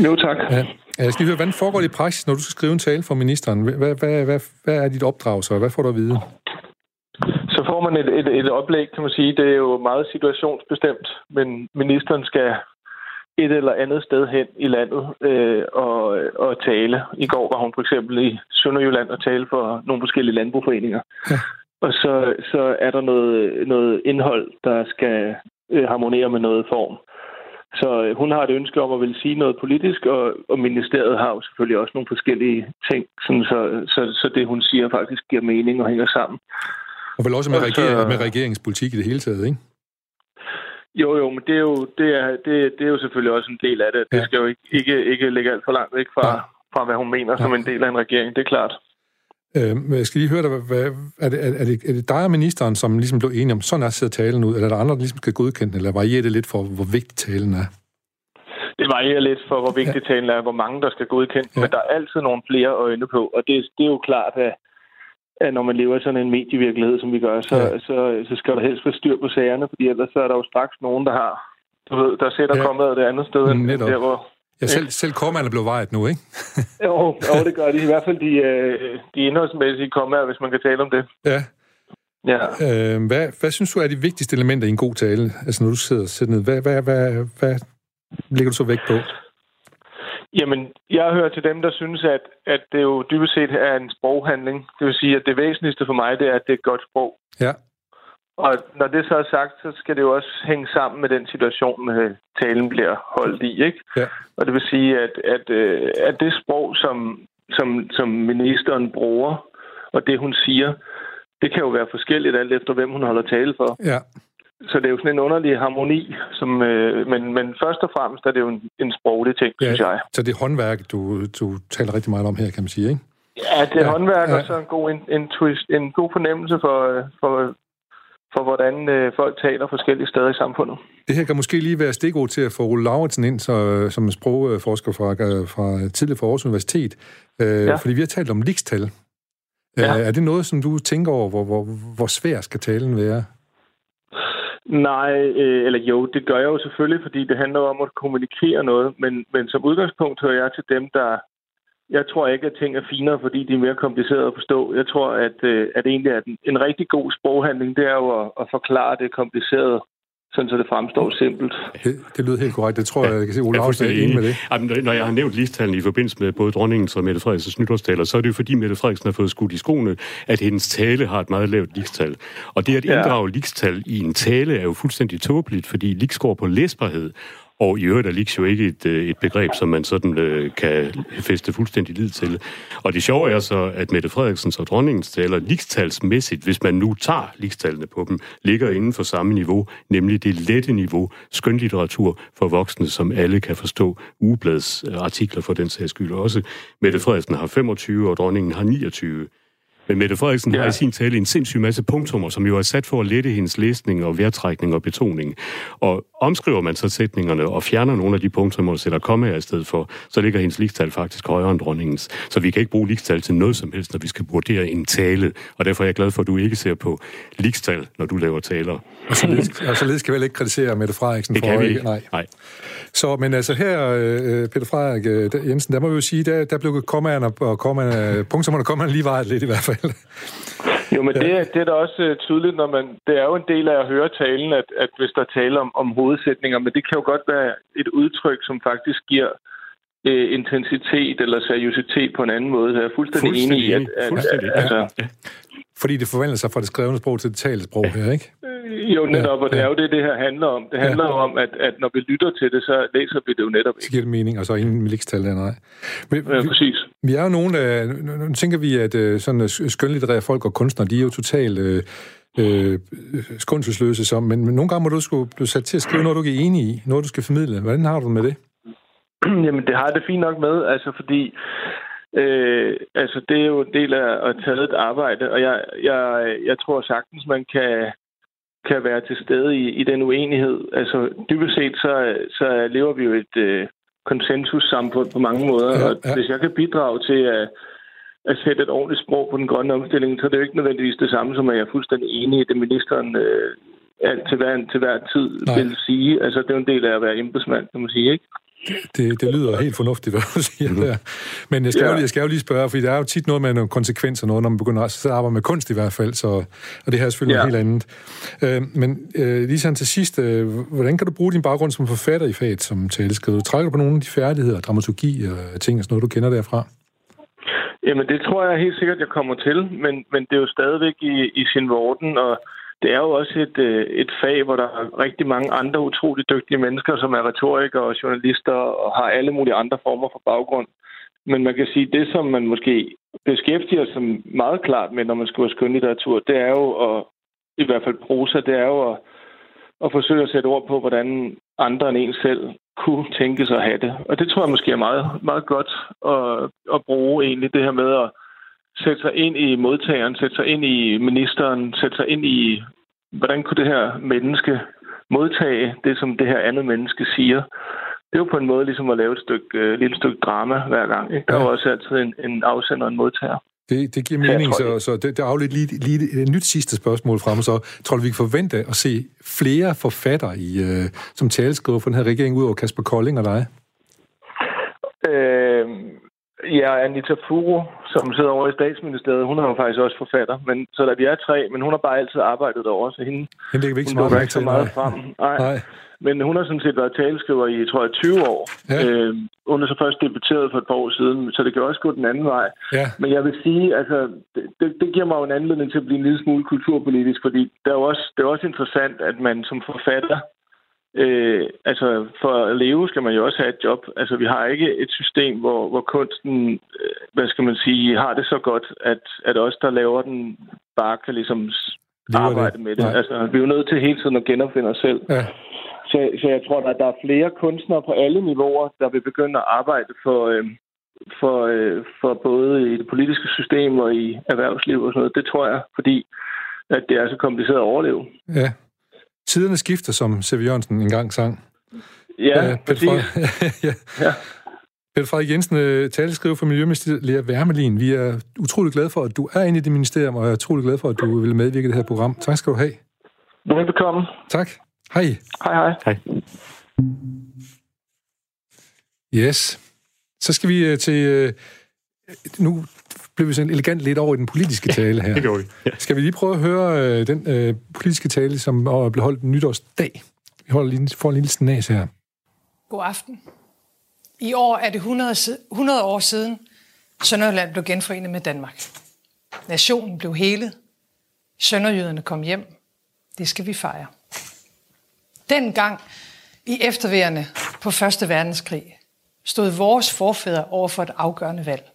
Jo, tak. Ja. Jeg skal lige høre, hvordan foregår det i praksis, når du skal skrive en tale for ministeren? Hvad, hvad, hvad, hvad er dit opdrag så? Hvad får du at vide? Får man et, et, et oplæg, kan man sige. Det er jo meget situationsbestemt, men ministeren skal et eller andet sted hen i landet øh, og, og tale. I går var hun for eksempel i Sønderjylland og tale for nogle forskellige landbrugforeninger. Ja. Og så, så er der noget, noget indhold, der skal øh, harmonere med noget form. Så øh, hun har et ønske om at vil sige noget politisk, og, og ministeriet har jo selvfølgelig også nogle forskellige ting, sådan så, så, så det, hun siger, faktisk giver mening og hænger sammen. Og vel også med, Og så- reger, med regeringspolitik i det hele taget, ikke? Jo, jo, men det er jo, det er, det, det er jo selvfølgelig også en del af det. Det Ja. skal jo ikke, ikke, ikke ligge alt for langt væk fra, Nej. fra hvad hun mener som Nej. en del af en regering. Det er klart. Øh, jeg skal lige høre dig, hvad, er, det, er, det, er det dig og ministeren, som ligesom blev enige om, sådan er sidder talen ud, eller er der andre, der ligesom skal godkende, den, eller varierer det lidt for, hvor vigtig talen er? Det varierer lidt for, hvor vigtig ja. talen er, hvor mange der skal godkende, Ja. ja. men der er altid nogle flere øjne på, og det, det er jo klart, at, at når man lever i sådan en medievirkelighed, som vi gør, så, Ja. så, så skal der helst være styr på sagerne, fordi ellers så er der jo straks nogen, der har, du ved, der sætter Ja. kommet det andet sted, end Netop. der, hvor... Ja, selv, selv kommerne blev vejet nu, ikke? Jo, jo, det gør de. I hvert fald de, øh, de indholdsmæssige kommer, hvis man kan tale om det. Ja. Ja. Øh, hvad, hvad synes du er de vigtigste elementer i en god tale? Altså, når du sidder og sætter ned, hvad, hvad, hvad, hvad lægger du så vægt på? Jamen, jeg hører til dem, der synes, at, at det jo dybest set er en sproghandling. Det vil sige, at det væsentligste for mig, det er, at det er et godt sprog. Ja. Og når det så er sagt, så skal det jo også hænge sammen med den situation, øh, talen bliver holdt i. Ikke? Ja. Og det vil sige, at, at, øh, at det sprog, som, som, som ministeren bruger, og det hun siger, det kan jo være forskelligt alt efter, hvem hun holder tale for. Ja. Så det er jo sådan en underlig harmoni, som, øh, men, men først og fremmest er det jo en, en sproglig ting, ja. synes jeg. Så det er håndværk, du, du taler rigtig meget om her, kan man sige, ikke? Ja, det er Ja, håndværk, ja. og så en god, en, en, twist, en god fornemmelse for, øh, for, for hvordan øh, folk taler forskellige steder i samfundet. Det her kan måske lige være stikord til at få Ole Lauritsen ind så, som sprogforsker fra, fra tidligere fra Aarhus Universitet. Øh, ja. Fordi vi har talt om likstal. Ja. Øh, er det noget, som du tænker over, hvor, hvor, hvor svær skal talen være? Nej, øh, eller jo, det gør jeg jo selvfølgelig, fordi det handler om at kommunikere noget, men, men som udgangspunkt hører jeg til dem, der... Jeg tror ikke, at ting er finere, fordi de er mere komplicerede at forstå. Jeg tror, at, øh, at egentlig at en, en rigtig god sproghandling, det er jo at, at forklare det komplicerede, sådan så det fremstår simpelt. Det, lyder helt korrekt. Det tror jeg, jeg kan se, Ole er enig med det. Jamen, når jeg har nævnt ligstallene i forbindelse med både dronningens og Mette Frederiksens nytårstaler, så er det jo fordi Mette Frederiksen har fået skudt i skoene, at hendes tale har et meget lavt ligestal. Og det at Ja. inddrage ligestal i en tale er jo fuldstændig tåbeligt, fordi lig går på læsbarhed. Og i øvrigt er liks jo ikke et, øh, et begreb, som man sådan øh, kan feste fuldstændig lid til. Og det sjove er så, at Mette Frederiksens og dronningens taler likstalsmæssigt, hvis man nu tager likstallene på dem, ligger inden for samme niveau, nemlig det lette niveau, skønlitteratur for voksne, som alle kan forstå, ugeblads artikler for den sags skyld også. Mette Frederiksen har 25, og dronningen har 29. Men Mette Frederiksen ja. har i sin tale en sindssyg masse punktummer, som jo er sat for at lette hendes læsning og værtrækning og betoning. Og omskriver man så sætningerne og fjerner nogle af de punktummer og sætter kommaer i stedet for, så ligger hendes ligestal faktisk højere end dronningens. Så vi kan ikke bruge ligestal til noget som helst, når vi skal vurdere en tale. Og derfor er jeg glad for, at du ikke ser på ligestal, når du laver taler. Og således, og således skal vi vel ikke kritisere Mette Frederiksen det for kan vi ikke. Nej. Nej. Så, men altså her, øh, Peter Frederik øh, Jensen, der må vi jo sige, der, der blev kommaerne og kommaerne, punktumerne og kommaerne lige vejet lidt i hvert fald. Jo, men det, det er da også øh, tydeligt, når man... Det er jo en del af at høre talen, at, at hvis der taler om, om hovedsætninger, men det kan jo godt være et udtryk, som faktisk giver øh, intensitet eller seriøsitet på en anden måde. Så jeg er fuldstændig, Fuldstændig enig i, at, at, at, ja. altså, Fordi det forvandler sig fra det skrevne sprog til det talte sprog her, ikke? Jo, netop, og det ja. er jo det, det her handler om. Det handler Ja. om, at, at når vi lytter til det, så læser vi det jo netop Så ikke. giver det mening, og så ingen med likstal der, nej. Men, Ja, vi, præcis. vi er jo nogle af... Nu tænker vi, at øh, sådan øh, skønlitterære folk og kunstnere, de er jo totalt øh, øh, skundselsløse, som, men, men nogle gange må du skulle blive sat til at skrive noget, du ikke er enig i, noget, du skal formidle. Hvordan har du det med det? Jamen, det har jeg det fint nok med, altså fordi øh, altså, det er jo en del af at tage et arbejde, og jeg, jeg, jeg tror sagtens, man kan, kan være til stede i, i den uenighed. Altså, dybest set, så, så lever vi jo et øh, konsensussamfund på mange måder, Ja, ja, og hvis jeg kan bidrage til at, at sætte et ordentligt sprog på den grønne omstilling, så er det jo ikke nødvendigvis det samme, som at jeg er fuldstændig enig i det, ministeren øh, alt til hver, til hver tid Nej. vil sige. Altså, det er jo en del af at være embedsmand, kan man sige, ikke? Det, det lyder helt fornuftigt, hvad du siger Mhm. der. Men jeg skal, Ja. jo, jeg skal jo lige spørge, fordi der er jo tit noget med nogle konsekvenser, noget, når man begynder at arbejde med kunst i hvert fald, så, og det her er selvfølgelig Ja. noget helt andet. Øh, men øh, lige sådan til sidst, øh, hvordan kan du bruge din baggrund som forfatter i faget som taleskriver? Trækker du på nogle af de færdigheder, dramaturgi og ting og sådan noget, du kender derfra? Jamen, det tror jeg helt sikkert, jeg kommer til, men, men det er jo stadigvæk i, i sin vorden, og det er jo også et, øh, et fag, hvor der er rigtig mange andre utroligt dygtige mennesker, som er retorikere og journalister og har alle mulige andre former for baggrund. Men man kan sige, det som man måske beskæftiger sig meget klart med, når man skriver skønlitteratur, det er jo, at, i hvert fald prosa, det er jo at, at forsøge at sætte ord på, hvordan andre end en selv kunne tænke sig at have det. Og det tror jeg måske er meget, meget godt at, at bruge egentlig det her med at sætte sig ind i modtageren, sætte sig ind i ministeren, sætte sig ind i, hvordan kunne det her menneske modtage det, som det her andet menneske siger. Det er jo på en måde ligesom at lave et stykke, øh, lille stykke drama hver gang. Ikke? Der er jo også altid en, en afsender og en modtager. Det, det giver Ja, mening, tror, så, så det, det afledt lige, lige et nyt sidste spørgsmål frem. Så tror du, vi kan forvente at se flere forfattere i, øh, som taleskriver for den her regering, ud over Kasper Kolding og dig? Øh, ja, Anita Furo, som sidder over i statsministeriet, hun er jo faktisk også forfatter. Men, så der vi er tre, men hun har bare altid arbejdet derovre, så hende, Hende vi ikke så hun meget dukker ikke så meget nej. frem. Nej. Nej. Men hun har sådan set været taleskriver i, tror jeg, 20 år. Ja. Øh, hun er så først debuteret for et par år siden, så det kan også gå den anden vej. Ja, Men jeg vil sige, altså, det, det, det giver mig jo en anledning til at blive en lille smule kulturpolitisk, fordi det er jo også, det er også interessant, at man som forfatter, øh, altså for at leve skal man jo også have et job. Altså vi har ikke et system, hvor, hvor kunsten, øh, hvad skal man sige, har det så godt, at, at os, der laver den, bare kan ligesom det. arbejde med det. Nej. Altså vi er jo nødt til hele tiden at genopfinde os selv. ja. Så, så jeg tror, at der er flere kunstnere på alle niveauer, der vil begynde at arbejde for, øh, for, øh, for både i det politiske system og i erhvervsliv og sådan noget. Det tror jeg, fordi at det er så kompliceret at overleve. ja. Tiderne skifter, som Sev Jørgensen engang sang. Ja, Peter præcis. Frederik, ja. Ja. Peter Frederik Jensen, øh, taleskriver for Miljøministeriet Lea Wermelin. Vi er utrolig glade for, at du er inde i det ministerium, og jeg er utrolig glad for, at du vil medvirke i det her program. Tak skal du have. Velbekomme. Tak. Hej. Hej, hej. Hej. Yes. Så skal vi øh, til... Øh, nu blev vi sådan elegant lidt over i den politiske tale her. Det gjorde vi. Ja. Skal vi lige prøve at høre øh, den øh, politiske tale, som øh, blev holdt nytårsdag? Vi holder lige, får en lille snas her. God aften. I år er det 100, si- 100 år siden, Sønderjylland blev genforenet med Danmark. Nationen blev helet. Sønderjyderne kom hjem. Det skal vi fejre. Dengang i efterværende på Første Verdenskrig stod vores forfædre over for et afgørende valg.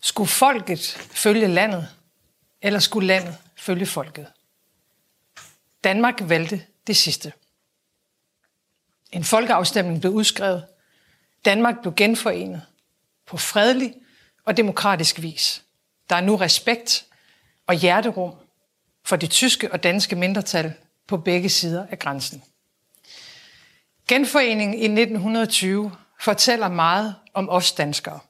Skulle folket følge landet, eller skulle landet følge folket? Danmark valgte det sidste. En folkeafstemning blev udskrevet. Danmark blev genforenet på fredelig og demokratisk vis. Der er nu respekt og hjerterum for det tyske og danske mindretal på begge sider af grænsen. Genforeningen i 1920 fortæller meget om os danskere.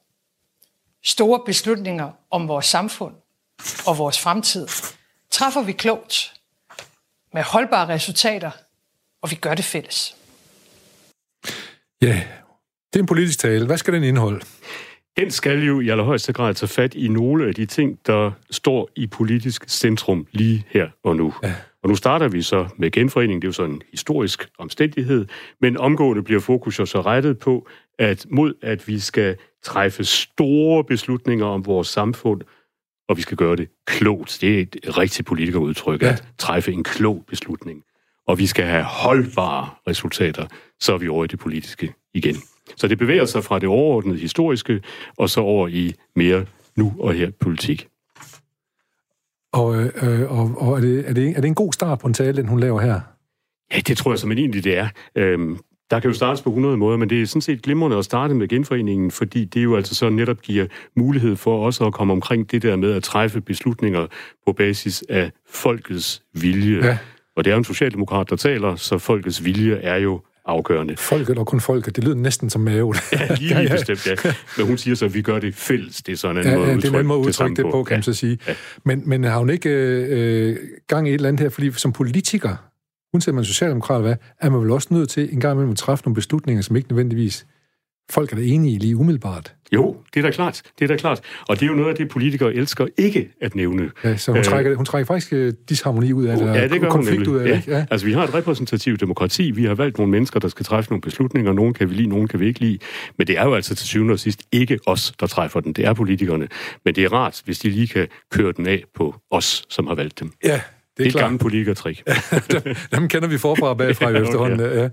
Store beslutninger om vores samfund og vores fremtid træffer vi klogt med holdbare resultater, og vi gør det fælles. Ja, det er en politisk tale. Hvad skal den indeholde? Den skal jo i allerhøjeste grad tage fat i nogle af de ting, der står i politisk centrum lige her og nu. Ja. Og nu starter vi så med genforening. Det er jo sådan en historisk omstændighed, men omgående bliver fokus jo så rettet på, at mod at vi skal træffe store beslutninger om vores samfund, og vi skal gøre det klogt. Det er et rigtigt politikerudtryk, ja. at træffe en klog beslutning. Og vi skal have holdbare resultater, så er vi over i det politiske igen. Så det bevæger sig fra det overordnede historiske, og så over i mere nu og her politik. Og, øh, og, og er, det, er, det, er det en god start på en tale, den hun laver her? Ja, det tror jeg som egentlig det er. Øhm, der kan jo startes på 100 måder, men det er sådan set glimrende at starte med genforeningen, fordi det jo altså så netop giver mulighed for også at komme omkring det der med at træffe beslutninger på basis af folkets vilje. Ja. Og det er jo en socialdemokrat, der taler, så folkets vilje er jo afgørende. Folket og kun folket, det lyder næsten som mave. ja, lige ja, ja. bestemt, ja. Men hun siger så, at vi gør det fælles. Det er sådan en ja, måde ja, det er en anden måde at udtrykke det, det på, kan ja. man så sige. Ja. Men, men har hun ikke øh, gang i et eller andet her, fordi som politiker, uanset man socialdemokrat hvad, er man vel også nødt til en gang imellem at træffe nogle beslutninger, som ikke nødvendigvis folk er da enige i lige umiddelbart. Jo, det er da klart. Det er da klart. Og det er jo noget af det, politikere elsker ikke at nævne. Ja, så hun, trækker, hun trækker faktisk uh, disharmoni ud af det, ja, det gør konflikt hun ud af det. Ja. ja. Altså, vi har et repræsentativt demokrati. Vi har valgt nogle mennesker, der skal træffe nogle beslutninger. Nogle kan vi lide, nogle kan vi ikke lide. Men det er jo altså til syvende og sidst ikke os, der træffer den. Det er politikerne. Men det er rart, hvis de lige kan køre den af på os, som har valgt dem. Ja, det er et gammelt politikertrik. dem, dem kender vi forfra og bagfra ja, efterhånden. Ja. Ja.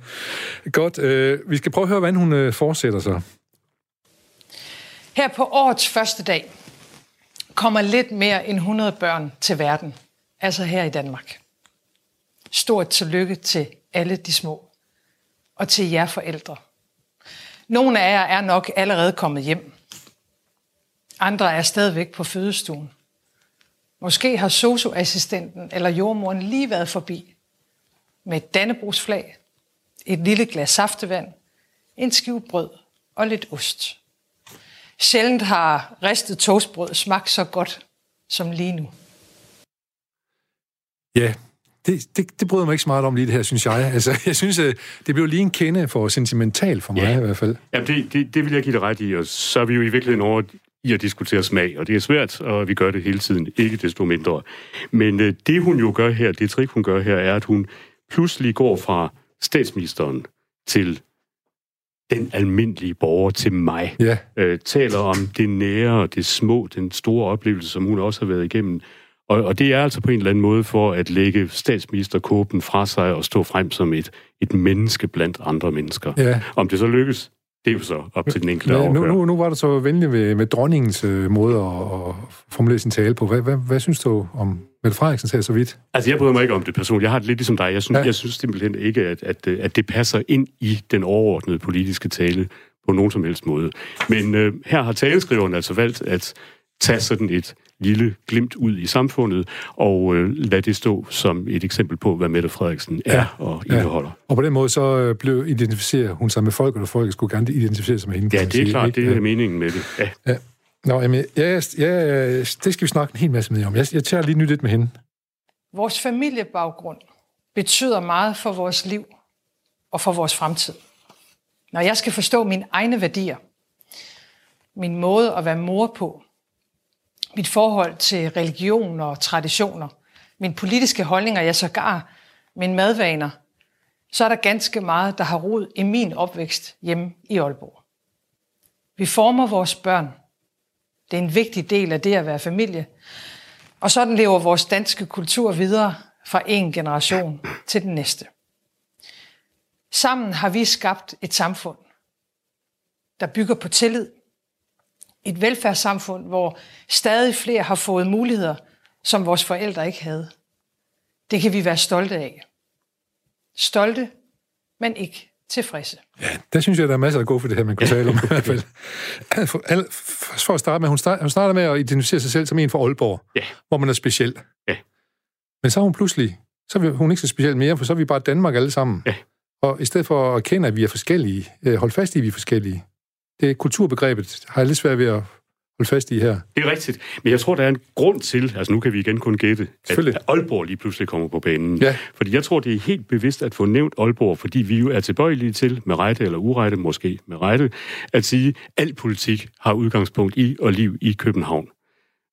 Godt. Øh, vi skal prøve at høre, hvordan hun øh, fortsætter sig. Her på årets første dag kommer lidt mere end 100 børn til verden, altså her i Danmark. Stort tillykke til alle de små, og til jer forældre. Nogle af jer er nok allerede kommet hjem. Andre er stadigvæk på fødestuen. Måske har socioassistenten eller jordmoren lige været forbi med et dannebrugsflag, et lille glas saftevand, en skive brød og lidt ost. Sjældent har ristet toastbrød smagt så godt som lige nu. Ja, det, det, det bryder mig ikke så meget om lige det her, synes jeg. Altså, jeg synes, øh, det blev lige en kende for sentimental for mig ja. i hvert fald. Ja, det, det, det vil jeg give dig ret i, og så er vi jo i virkeligheden over i at diskutere smag, og det er svært, og vi gør det hele tiden, ikke desto mindre. Men øh, det hun jo gør her, det trick hun gør her, er, at hun pludselig går fra statsministeren til den almindelige borger til mig. Ja. Øh, taler om det nære, det små, den store oplevelse, som hun også har været igennem. Og, og det er altså på en eller anden måde for at lægge statsministerkåben fra sig og stå frem som et, et menneske blandt andre mennesker. Ja. Om det så lykkes, det er jo så op til den enkelte ja, nu, nu, nu var du så venlig med, med dronningens øh, måde at, at formulere sin tale på. Hvad, hvad, hvad synes du om Mette Frederiksen sagde så vidt? Altså, jeg bryder mig ikke om det personligt. Jeg har det lidt ligesom dig. Jeg synes, ja. jeg synes simpelthen ikke, at, at, at det passer ind i den overordnede politiske tale på nogen som helst måde. Men øh, her har taleskriveren altså valgt at tage sådan et lille glimt ud i samfundet, og øh, lad det stå som et eksempel på, hvad Mette Frederiksen er ja, og indeholder. Ja. Og på den måde så øh, blev identificeret hun sig med folk, og folk skulle gerne identificere sig med hende. Ja, det er sige, klart, ikke? det er ja. meningen med det. Ja. ja. Nå, jamen, ja, ja, det skal vi snakke en hel masse med om. Jeg, jeg tager lige nyt lidt med hende. Vores familiebaggrund betyder meget for vores liv og for vores fremtid. Når jeg skal forstå mine egne værdier, min måde at være mor på, mit forhold til religion og traditioner, mine politiske holdninger, jeg sågar mine madvaner, så er der ganske meget, der har rod i min opvækst hjemme i Aalborg. Vi former vores børn. Det er en vigtig del af det at være familie. Og sådan lever vores danske kultur videre fra en generation til den næste. Sammen har vi skabt et samfund, der bygger på tillid. Et velfærdssamfund, hvor stadig flere har fået muligheder, som vores forældre ikke havde. Det kan vi være stolte af. Stolte, men ikke tilfredse. Ja, der synes jeg, der er masser af gå for det her, man kunne tale om i hvert fald. For, for at starte med, hun, start, hun starter med at identificere sig selv som en fra Aalborg, Ja. hvor man er speciel. Ja. Men så er hun pludselig, så er hun ikke så speciel mere, for så er vi bare Danmark alle sammen. Ja. Og i stedet for at erkende, at vi er forskellige, øh, hold fast i, at vi er forskellige. Det kulturbegrebet, har jeg lidt svært ved at holde fast i her. Det er rigtigt. Men jeg tror, der er en grund til, altså nu kan vi igen kun gætte, at Aalborg lige pludselig kommer på banen. Ja. Fordi jeg tror, det er helt bevidst at få nævnt Aalborg, fordi vi jo er tilbøjelige til, med rette eller urette, måske med rette, at sige, at al politik har udgangspunkt i og liv i København.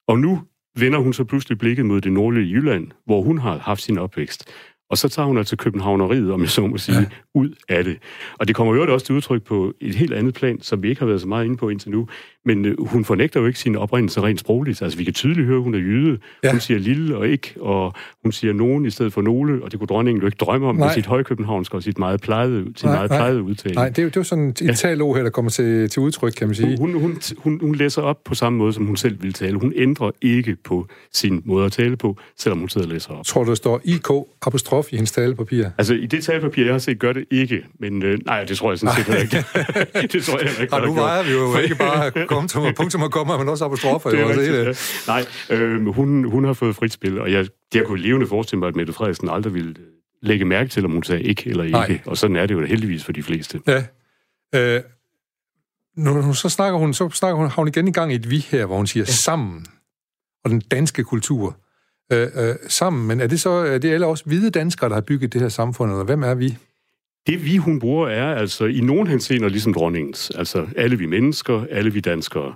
Og nu vender hun så pludselig blikket mod det nordlige Jylland, hvor hun har haft sin opvækst. Og så tager hun altså københavneriet, om jeg så må sige, ja. ud af det. Og det kommer jo også til udtryk på et helt andet plan, som vi ikke har været så meget inde på indtil nu. Men øh, hun fornægter jo ikke sin oprindelse rent sprogligt. Altså, vi kan tydeligt høre, at hun er jyde. Ja. Hun siger lille og ikke, og hun siger nogen i stedet for nogle, og det kunne dronningen jo ikke drømme om Nej. med sit højkøbenhavnsk og sit meget plejede, sin Nej, meget nej. plejede udtale. Nej, det er jo, det er jo sådan et ja. talord her, der kommer til, til udtryk, kan man sige. Hun, hun, hun, hun læser op på samme måde, som hun selv ville tale. Hun ændrer ikke på sin måde at tale på, selvom hun sidder og læser op. Tror du, der står IK apostrof i hendes talepapir? Altså, i det talepapir, jeg har set, gør det ikke. Men øh, nej, det tror jeg sådan set ikke. det tror jeg ikke, Og nu vejer vi jo ikke bare punktum og punktum og komma, men også apostrofer. Det jo, er altså, rigtigt, ja. Nej, øh, hun, hun har fået frit spil, og jeg, jeg kunne levende forestille mig, at Mette Frederiksen aldrig ville lægge mærke til, om hun sagde ikke eller ikke. Nej. Og sådan er det jo heldigvis for de fleste. Ja. Øh, nu, så snakker hun, så snakker hun, har hun igen i gang i et vi her, hvor hun siger ja. sammen. Og den danske kultur. Øh, øh, sammen. Men er det så er det alle også hvide danskere, der har bygget det her samfund, eller hvem er vi? Det vi, hun bruger, er altså i nogen henseender ligesom dronningens. Altså alle vi mennesker, alle vi danskere.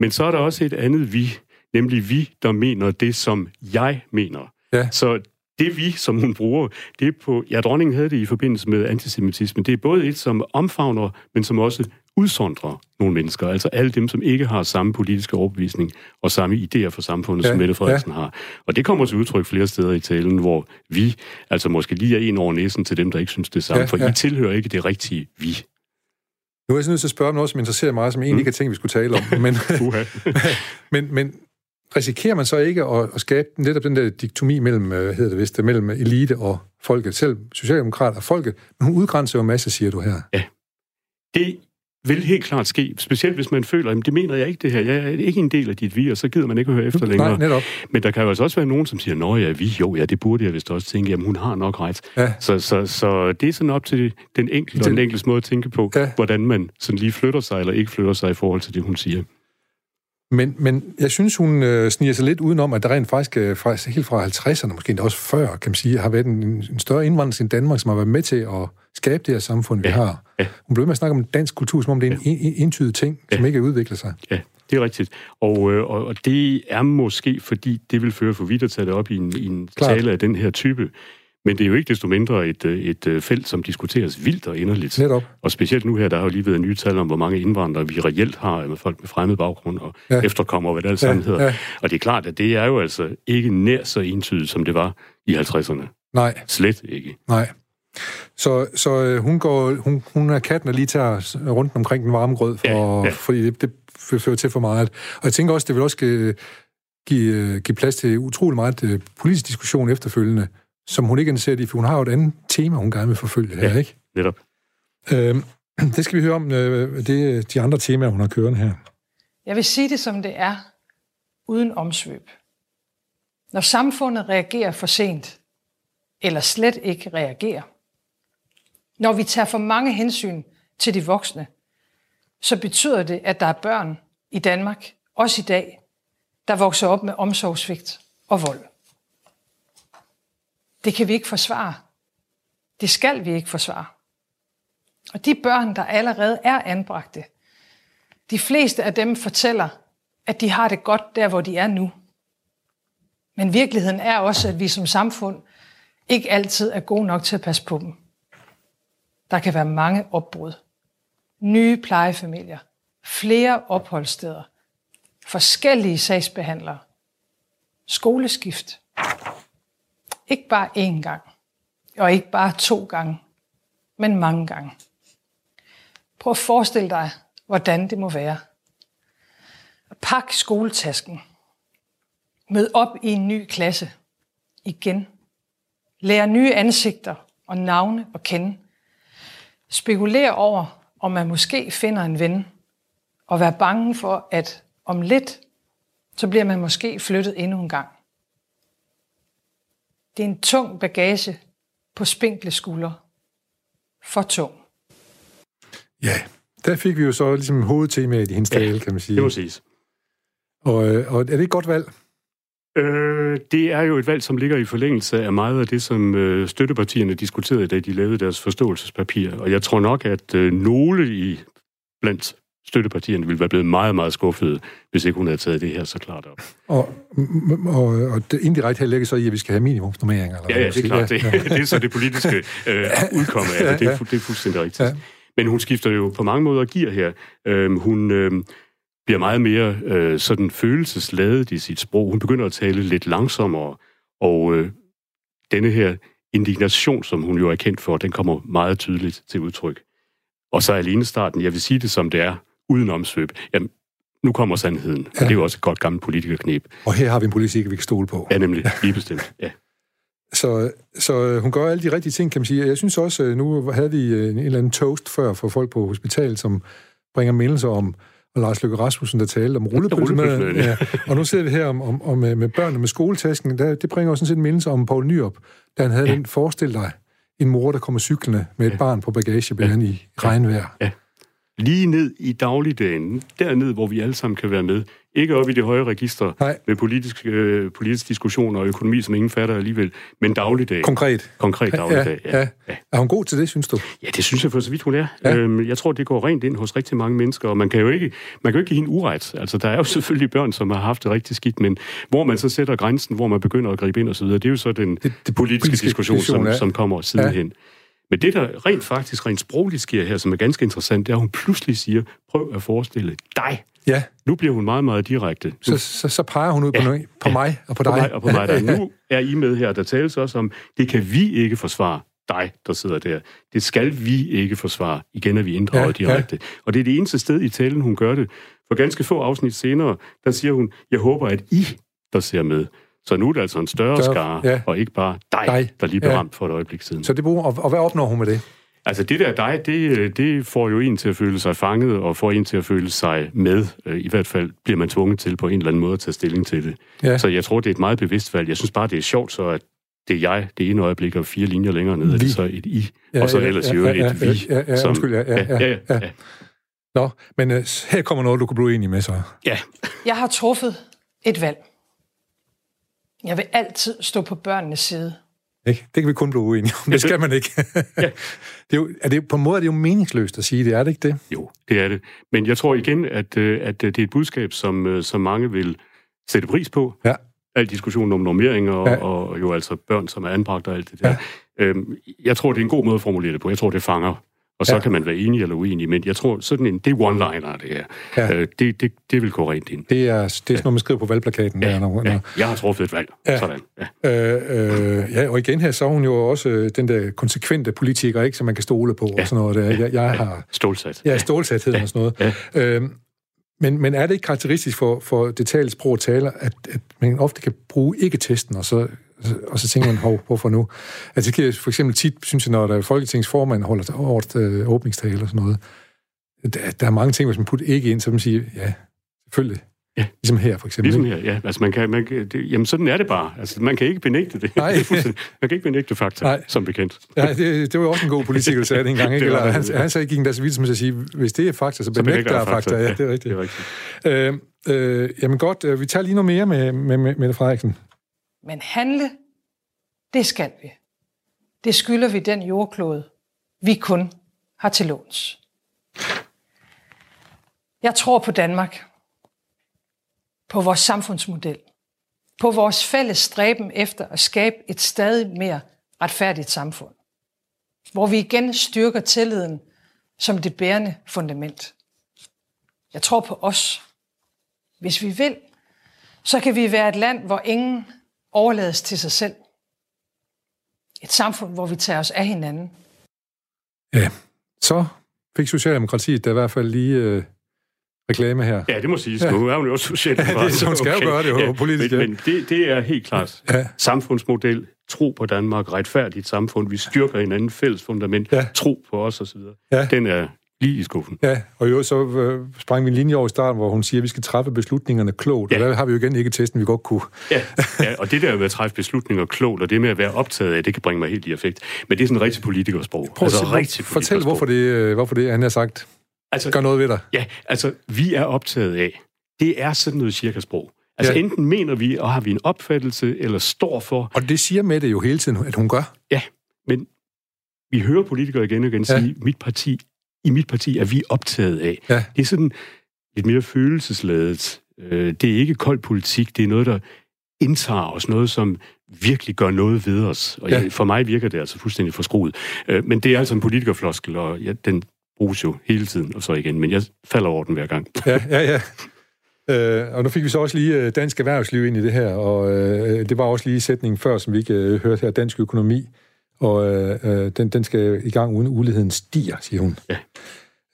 Men så er der også et andet vi, nemlig vi, der mener det, som jeg mener. Ja. Så det vi, som hun bruger, det er på... Ja, dronningen havde det i forbindelse med antisemitisme. Det er både et, som omfavner, men som også udsondrer nogle mennesker. Altså alle dem, som ikke har samme politiske overbevisning og samme idéer for samfundet, Ja, ja, som Mette Frederiksen ja. har. Og det kommer til udtryk flere steder i talen, hvor vi altså måske lige er en over næsen til dem, der ikke synes det samme. Ja, Ja, for ja. I tilhører ikke det rigtige vi. Nu er jeg så nødt til at spørge om noget, som interesserer mig, som jeg egentlig ikke har tænkt, vi skulle tale om. Men, men, men risikerer man så ikke at, at skabe netop den der diktomi mellem, øh, hedder det vist, mellem elite og folket, selv socialdemokrat og folket, men hun udgrænser jo en masse, siger du her. Det vil helt klart ske, specielt hvis man føler, at det mener jeg ikke det her, jeg er ikke en del af dit vi, og så gider man ikke at høre efter længere. Nej, netop. Men der kan jo altså også være nogen, som siger, nå ja, vi, jo, ja, det burde jeg vist også tænke, jamen hun har nok ret. Ja. Så, så, så det er sådan op til den enkelte og Den- den enkeltes måde at tænke på, Ja. hvordan man sådan lige flytter sig eller ikke flytter sig i forhold til det, hun siger. Men, men jeg synes, hun øh, sniger sig lidt udenom, at der rent faktisk, øh, faktisk helt fra 50'erne, måske endda også før, kan man sige, har været en, en større indvandring end Danmark, som har været med til at skabe det her samfund, vi Ja, har. ja. Hun blev med at snakke om dansk kultur, som om det er en, en entydig ting, som ikke udvikler sig. Ja, det er rigtigt. Og, øh, og, og det er måske, fordi det vil føre for vidt at tage det op i en, i en Klart. tale af den her type. Men det er jo ikke desto mindre et, øh, et øh, felt, som diskuteres vildt og inderligt. Netop. Og specielt nu her, der har jo lige været nye tal om, hvor mange indvandrere vi reelt har med folk med fremmed baggrund og Ja. ja. efterkommer, hvad det alt sammen Ja, hedder. ja. Og det er klart, at det er jo altså ikke nær så entydigt, som det var i 50'erne. Nej, Slet ikke. nej. Så, så øh, hun, går, hun, hun er katten, der lige tager rundt omkring den varme grød, for, Ja, ja. fordi det, det fører til for meget. Og jeg tænker også, det vil også give, give, øh, give plads til utrolig meget øh, politisk diskussion efterfølgende, som hun ikke er interesseret i, for hun har jo et andet tema, hun gerne vil forfølge her, Ja. ikke? Netop. Øhm, det skal vi høre om, øh, det er de andre temaer, hun har kørende her. Jeg vil sige det, som det er, uden omsvøb. Når samfundet reagerer for sent, eller slet ikke reagerer, når vi tager for mange hensyn til de voksne, så betyder det, at der er børn i Danmark, også i dag, der vokser op med omsorgsvigt og vold. Det kan vi ikke forsvare. Det skal vi ikke forsvare. Og de børn, der allerede er anbragte, de fleste af dem fortæller, at de har det godt der, hvor de er nu. Men virkeligheden er også, at vi som samfund ikke altid er gode nok til at passe på dem. Der kan være mange opbrud. Nye plejefamilier. Flere opholdssteder. Forskellige sagsbehandlere. Skoleskift. Ikke bare én gang. Og ikke bare to gange. men mange gange. Prøv at forestille dig, hvordan det må være. Pak skoletasken. Mød op i en ny klasse. Igen. Lær nye ansigter og navne at kende. Spekuler over, om man måske finder en ven. Og vær bange for, at om lidt, så bliver man måske flyttet endnu en gang. Det er en tung bagage på spinkle skuldre. For tung. Ja, der fik vi jo så ligesom hovedtemaet i hendes ja, tale, kan man sige. det må siges. Og, øh, og er det et godt valg? Øh, det er jo et valg, som ligger i forlængelse af meget af det, som øh, støttepartierne diskuterede, da de lavede deres forståelsespapir. Og jeg tror nok, at øh, nogle i blandt støttepartierne ville være blevet meget, meget skuffede, hvis ikke hun havde taget det her så klart op. Og, og, og det indirekte her ligger så i, at vi skal have minimumsnummeringer. Eller ja, ja, det er klart. Det, ja. det er så det politiske øh, udkomme af det. Det er, det er fuldstændig rigtigt. Ja. Men hun skifter jo på mange måder gear her. Øhm, hun øhm, bliver meget mere øh, sådan følelsesladet i sit sprog. Hun begynder at tale lidt langsommere, og øh, denne her indignation, som hun jo er kendt for, den kommer meget tydeligt til udtryk. Og så alene starten, jeg vil sige det som det er, uden omsvøb. Jamen, nu kommer sandheden, ja. og det er jo også et godt gammelt politikerknep. Og her har vi en politik, vi kan stole på. Ja, nemlig. Lige bestemt, ja. Så, så hun gør alle de rigtige ting, kan man sige. Jeg synes også, øh, nu havde vi øh, en eller anden toast før for folk på hospital, som bringer mindelser om, og Lars Løkke Rasmussen, der talte om rullepølsemad. Ja. Og nu ser vi her om, om, om øh, med børnene med skoletasken. Der, det bringer også sådan set en mindelse om Paul Nyrup, da han havde ja. den, forestil dig, en mor, der kommer cyklende med et ja. barn på bagagebæren ja. i regnvejr. Ja. Lige ned i dagligdagen, derned, hvor vi alle sammen kan være med. Ikke op i det høje register Nej. med politisk, øh, politisk diskussion og økonomi, som ingen fatter alligevel, men dagligdag. Konkret. Konkret dagligdag, ja, ja. ja. Er hun god til det, synes du? Ja, det synes jeg for så vidt, hun er. Ja. Øhm, jeg tror, det går rent ind hos rigtig mange mennesker, og man kan jo ikke, man kan jo ikke give hende uret. Altså, der er jo selvfølgelig børn, som har haft det rigtig skidt, men hvor man så sætter grænsen, hvor man begynder at gribe ind osv., det er jo så den det, det politiske, politiske diskussion, som, som kommer sidenhen. Ja. Men det, der rent faktisk, rent sprogligt sker her, som er ganske interessant, det er, at hun pludselig siger, prøv at forestille dig. Ja. Nu bliver hun meget, meget direkte. Så, så, så peger hun ud på, ja. noget, på ja. mig og på dig. På mig og på mig. Der. Nu er I med her, der tales også om, det kan vi ikke forsvare dig, der sidder der. Det skal vi ikke forsvare. Igen er vi inddraget ja, direkte. Ja. Og det er det eneste sted i talen, hun gør det. For ganske få afsnit senere, der siger hun, jeg håber, at I, der ser med, så nu er det altså en større skare, ja. og ikke bare dig, dig, der lige blev ja. ramt for et øjeblik siden. Så det bruger, og, og hvad opnår hun med det? Altså det der dig, det, det får jo en til at føle sig fanget, og får en til at føle sig med. Øh, I hvert fald bliver man tvunget til på en eller anden måde at tage stilling til det. Ja. Så jeg tror, det er et meget bevidst valg. Jeg synes bare, det er sjovt så, at det er jeg, det ene øjeblik, og fire linjer længere ned, er det så et I, ja, og så ja, ellers ja, jo ja, et vi. Ja, ja, som, undskyld, ja, ja, ja, ja, ja. ja. Nå, men uh, her kommer noget, du kan blive enig med så. Ja. Jeg har truffet et valg. Jeg vil altid stå på børnenes side. Ikke? Det kan vi kun blive uenige om. Det skal man ikke. ja. det er, jo, er det, på en måde er det jo meningsløst at sige det, er det ikke det? Jo, det er det. Men jeg tror igen, at, øh, at det er et budskab, som, øh, som mange vil sætte pris på. Ja. Al diskussionen om normeringer og, ja. og jo altså børn, som er anbragt og alt det der. Ja. Øhm, jeg tror, det er en god måde at formulere det på. Jeg tror, det fanger og så ja. kan man være enig eller uenig, men jeg tror, sådan en, det er one-liner, det her. Ja. Øh, det, det, det vil gå rent ind. Det er, det er sådan noget, man skriver på valgplakaten. Ja. Der, når, ja. Jeg har truffet et valg. Ja. Sådan. Ja. Øh, øh, ja, og igen her, så er hun jo også øh, den der konsekvente politiker, ikke, som man kan stole på. Ja. Og sådan noget. Der. Jeg, jeg har, Stålsat. Ja, stålsathed ja. og sådan noget. Ja. Øh, men, men er det ikke karakteristisk for, for det tale sprog og taler, at, at man ofte kan bruge ikke-testen, og så og så tænker man, hov, hvorfor nu? Altså, det kan for eksempel tit, synes jeg, når der er folketingsformand holder årets øh, åbningstale og sådan noget, der, der er mange ting, hvis man putter ikke ind, så man siger, ja, selvfølgelig. Ja. Ligesom her, for eksempel. Ligesom her, ja. Altså, man kan, man, det, jamen, sådan er det bare. Altså, man kan ikke benægte det. Nej. man kan ikke benægte fakta, Nej. som bekendt. Ja, det, det var også en god politiker, der sagde det engang. Ikke? Eller, han, han sagde ikke så vidt som at sige, hvis det er fakta, så benægter jeg fakta. fakta. Ja, det er rigtigt. Det er rigtigt. Øh, øh, jamen godt, øh, vi tager lige noget mere med, med, med Mette Frederiksen. Men handle, det skal vi. Det skylder vi den jordklode, vi kun har til låns. Jeg tror på Danmark. På vores samfundsmodel. På vores fælles stræben efter at skabe et stadig mere retfærdigt samfund. Hvor vi igen styrker tilliden som det bærende fundament. Jeg tror på os. Hvis vi vil, så kan vi være et land, hvor ingen overlades til sig selv. Et samfund, hvor vi tager os af hinanden. Ja, så fik Socialdemokratiet da i hvert fald lige øh, reklame her. Ja, det må siges. Ja. Nu er hun jo også socialdemokrat. Ja, det, hun skal okay. jo gøre det jo ja, politisk. Men, men det, det er helt klart. Ja. Samfundsmodel, tro på Danmark, retfærdigt samfund, vi styrker hinanden, fælles fundament, ja. tro på os osv. Ja. Den er lige i skuffen. Ja, og jo, så øh, sprang vi en linje over i starten, hvor hun siger, at vi skal træffe beslutningerne klogt. Ja. Og der har vi jo igen ikke testen, vi godt kunne. Ja, ja og det der med at træffe beslutninger klogt, og det med at være optaget af, det kan bringe mig helt i effekt. Men det er sådan rigtig politikersprog. Prøv altså, rigtig fortæl, hvorfor det, øh, hvorfor det, han har sagt, altså, gør noget ved dig. Ja, altså, vi er optaget af, det er sådan noget cirkasprog. Altså ja. enten mener vi, og har vi en opfattelse, eller står for... Og det siger med det jo hele tiden, at hun gør. Ja, men vi hører politikere igen og igen ja. sige, mit parti i mit parti er vi optaget af. Ja. Det er sådan lidt mere følelsesladet. Øh, det er ikke kold politik, det er noget, der indtager os, noget, som virkelig gør noget ved os. Og ja. for mig virker det altså fuldstændig forskruet. Øh, men det er altså en politikerfloskel, og ja, den bruges jo hele tiden, og så igen. Men jeg falder over den hver gang. Ja, ja, ja. Øh, og nu fik vi så også lige øh, dansk erhvervsliv ind i det her, og øh, det var også lige sætningen før, som vi ikke øh, hørte her, dansk økonomi og øh, øh, den, den skal i gang uden uligheden stiger, siger hun. Ja.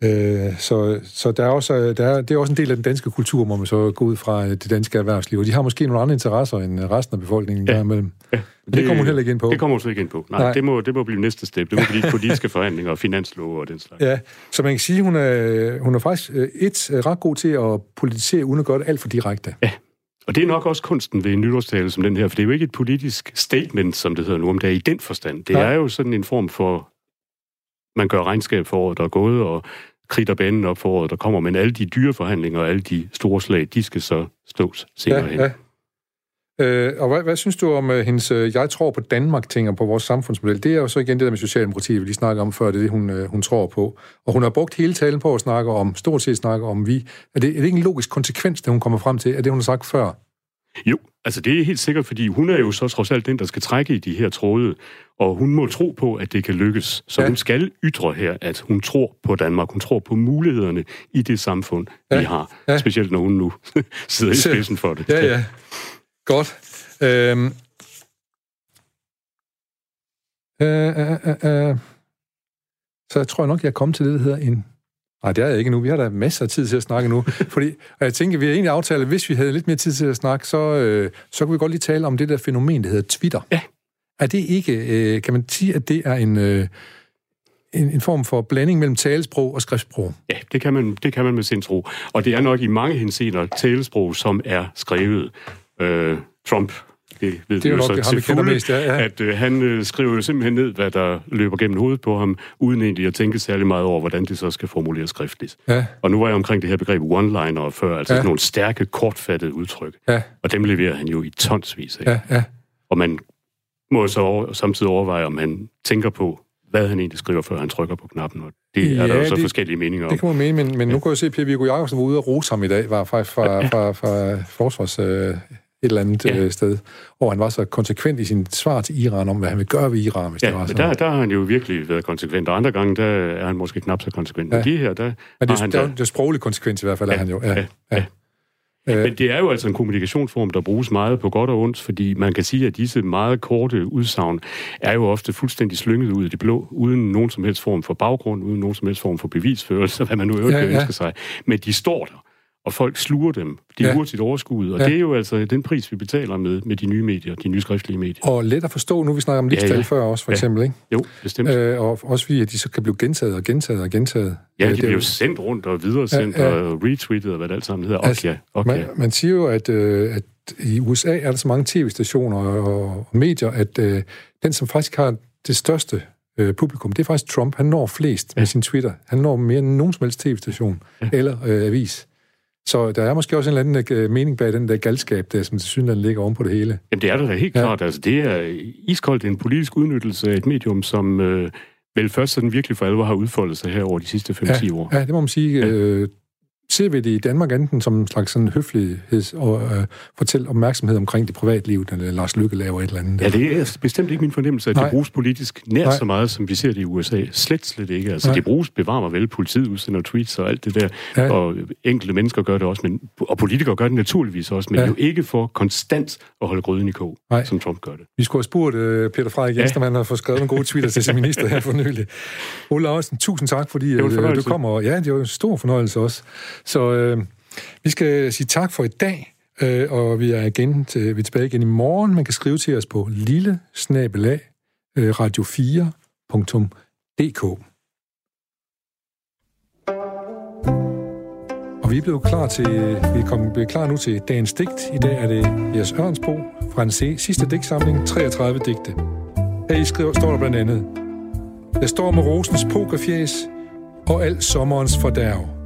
Øh, så så der er også, der er, det er også en del af den danske kultur, må man så gå ud fra øh, det danske erhvervsliv. Og de har måske nogle andre interesser end resten af befolkningen ja. derimellem. Ja. Det, det kommer hun heller ikke ind på. Det kommer hun så ikke ind på. Nej, Nej. Det, må, det må blive næste step. Det må blive politiske forhandlinger og finanslov og den slags. Ja, så man kan sige, hun er, hun er faktisk øh, et ret god til at politisere, uden at gøre det alt for direkte. Ja. Og det er nok også kunsten ved en nytårstale som den her, for det er jo ikke et politisk statement, som det hedder nu om det er i den forstand. Det ja. er jo sådan en form for, man gør regnskab for året, der er gået, og kritter banen op for året, der kommer, men alle de dyre forhandlinger og alle de store slag, de skal så stås senere ja, hen. Ja. Øh, og hvad, hvad synes du om uh, hendes uh, jeg tror på Danmark-ting og på vores samfundsmodel? Det er jo så igen det der med Socialdemokratiet, vi lige snakkede om før, det er det, hun, uh, hun tror på. Og hun har brugt hele talen på at snakke om, stort set snakke om vi. Er det, er det ikke en logisk konsekvens, det hun kommer frem til, af det, hun har sagt før? Jo, altså det er helt sikkert, fordi hun er jo så trods alt den, der skal trække i de her tråde, og hun må tro på, at det kan lykkes. Så ja. hun skal ytre her, at hun tror på Danmark, hun tror på mulighederne i det samfund, ja. vi har. Ja. Specielt når hun nu sidder i spidsen for det. Ja, ja. Godt. Øhm. Øh, øh, øh, øh. Så jeg tror nok, jeg er kommet til det, der hedder en... Nej, det er jeg ikke nu. Vi har da masser af tid til at snakke nu. fordi, og jeg tænker, vi har egentlig aftalt, at hvis vi havde lidt mere tid til at snakke, så, øh, så kunne vi godt lige tale om det der fænomen, der hedder Twitter. Ja. Er det ikke... Øh, kan man sige, at det er en... Øh, en, en form for blanding mellem talesprog og skriftsprog. Ja, det kan man, det kan man med sin tro. Og det er nok i mange henseender talesprog, som er skrevet øh, Trump det ved det er jo nok, så det, til fulde, mest, ja, ja. at øh, han øh, skriver jo simpelthen ned, hvad der løber gennem hovedet på ham, uden egentlig at tænke særlig meget over, hvordan det så skal formuleres skriftligt. Ja. Og nu var jeg omkring det her begreb one-liner før, altså ja. sådan nogle stærke, kortfattede udtryk. Ja. Og dem leverer han jo i tonsvis af. Ja, ja. Og man må så over, samtidig overveje, om han tænker på, hvad han egentlig skriver, før han trykker på knappen. Og det ja, er der jo så det, forskellige meninger om. Det kan man mene, men, men ja. nu kan jeg se, at Per Viggo Jacobsen var ude og rose ham i dag, var faktisk fra, fra, fra, fra forsvars... Øh, et eller andet ja. Øh, sted, hvor han var så konsekvent i sin svar til Iran om, hvad han vil gøre ved Iran, hvis ja, det var sådan. Der, der har han jo virkelig været konsekvent, og andre gange, der er han måske knap så konsekvent. Ja. Men de her, der Men det, han der, det er sproglig konsekvens i hvert fald, ja, er han jo. Ja, ja. ja. Øh. Men det er jo altså en kommunikationsform, der bruges meget på godt og ondt, fordi man kan sige, at disse meget korte udsagn er jo ofte fuldstændig slynget ud i det blå, uden nogen som helst form for baggrund, uden nogen som helst form for bevisførelse, hvad man nu øvrigt ja, ja. ønske sig. Men de står der og folk sluger dem. De er ja. hurtigt overskuddet, og ja. det er jo altså den pris, vi betaler med, med de nye medier, de nye skriftlige medier. Og let at forstå, nu vi snakker om livstal ja, ja. før også, for ja. eksempel, ikke? Jo, bestemt. Øh, og også fordi, at de så kan blive gentaget og gentaget og gentaget. Ja, de øh, bliver jo sendt rundt og videre sendt ja, ja. og retweetet og hvad det alt sammen hedder. Altså, okay, okay. Man, man siger jo, at, øh, at i USA er der så mange tv-stationer og, og medier, at øh, den, som faktisk har det største øh, publikum, det er faktisk Trump. Han når flest ja. med sin Twitter. Han når mere end nogen som helst tv-station ja. eller øh, avis. Så der er måske også en eller anden øh, mening bag den der galskab, der, som til synligheden ligger oven på det hele. Jamen det er der da helt ja. klart. Altså, det er iskoldt en politisk udnyttelse af et medium, som øh, vel først sådan virkelig for alvor har udfoldet sig her over de sidste 5-10 ja, år. Ja, det må man sige. Ja. Øh, ser vi det i Danmark enten som en slags sådan høflighed og øh, fortælle opmærksomhed omkring det privatliv, eller Lars Lykke laver et eller andet. Ja, det er bestemt ikke min fornemmelse, at Nej. det bruges politisk nær Nej. så meget, som vi ser det i USA. Slet, slet ikke. Altså, Nej. det bruges, bevarer mig vel, politiet udsender tweets og alt det der, ja. og enkelte mennesker gør det også, men, og politikere gør det naturligvis også, men ja. jo ikke for konstant at holde grøden i kog, Nej. som Trump gør det. Vi skulle have spurgt uh, Peter Frederik Jensen, ja. han har fået skrevet en god tweet til sin minister her for nylig. Ole Larsen, tusind tak, fordi uh, du kommer. Ja, det var en stor fornøjelse også. Så øh, vi skal sige tak for i dag, øh, og vi er, igen til, vi er tilbage igen i morgen. Man kan skrive til os på lille snabelag øh, radio4.dk. Og vi er blevet klar til, vi er kommet klar nu til dagens digt. I dag er det Jes Ørnsbo fra en sidste digtsamling, 33 digte. Her i skriver, står der blandt andet, Jeg står med rosens pokerfjæs og al sommerens fordærv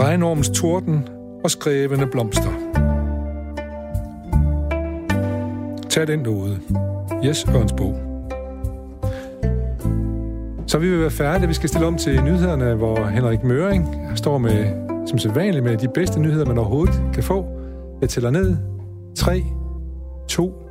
regnormens torden og skrevende blomster. Tag den derude. Yes, Ørnsbo. Så vi vil være færdige. Vi skal stille om til nyhederne, hvor Henrik Møring står med, som sædvanligt, med de bedste nyheder, man overhovedet kan få. Jeg tæller ned. 3, 2,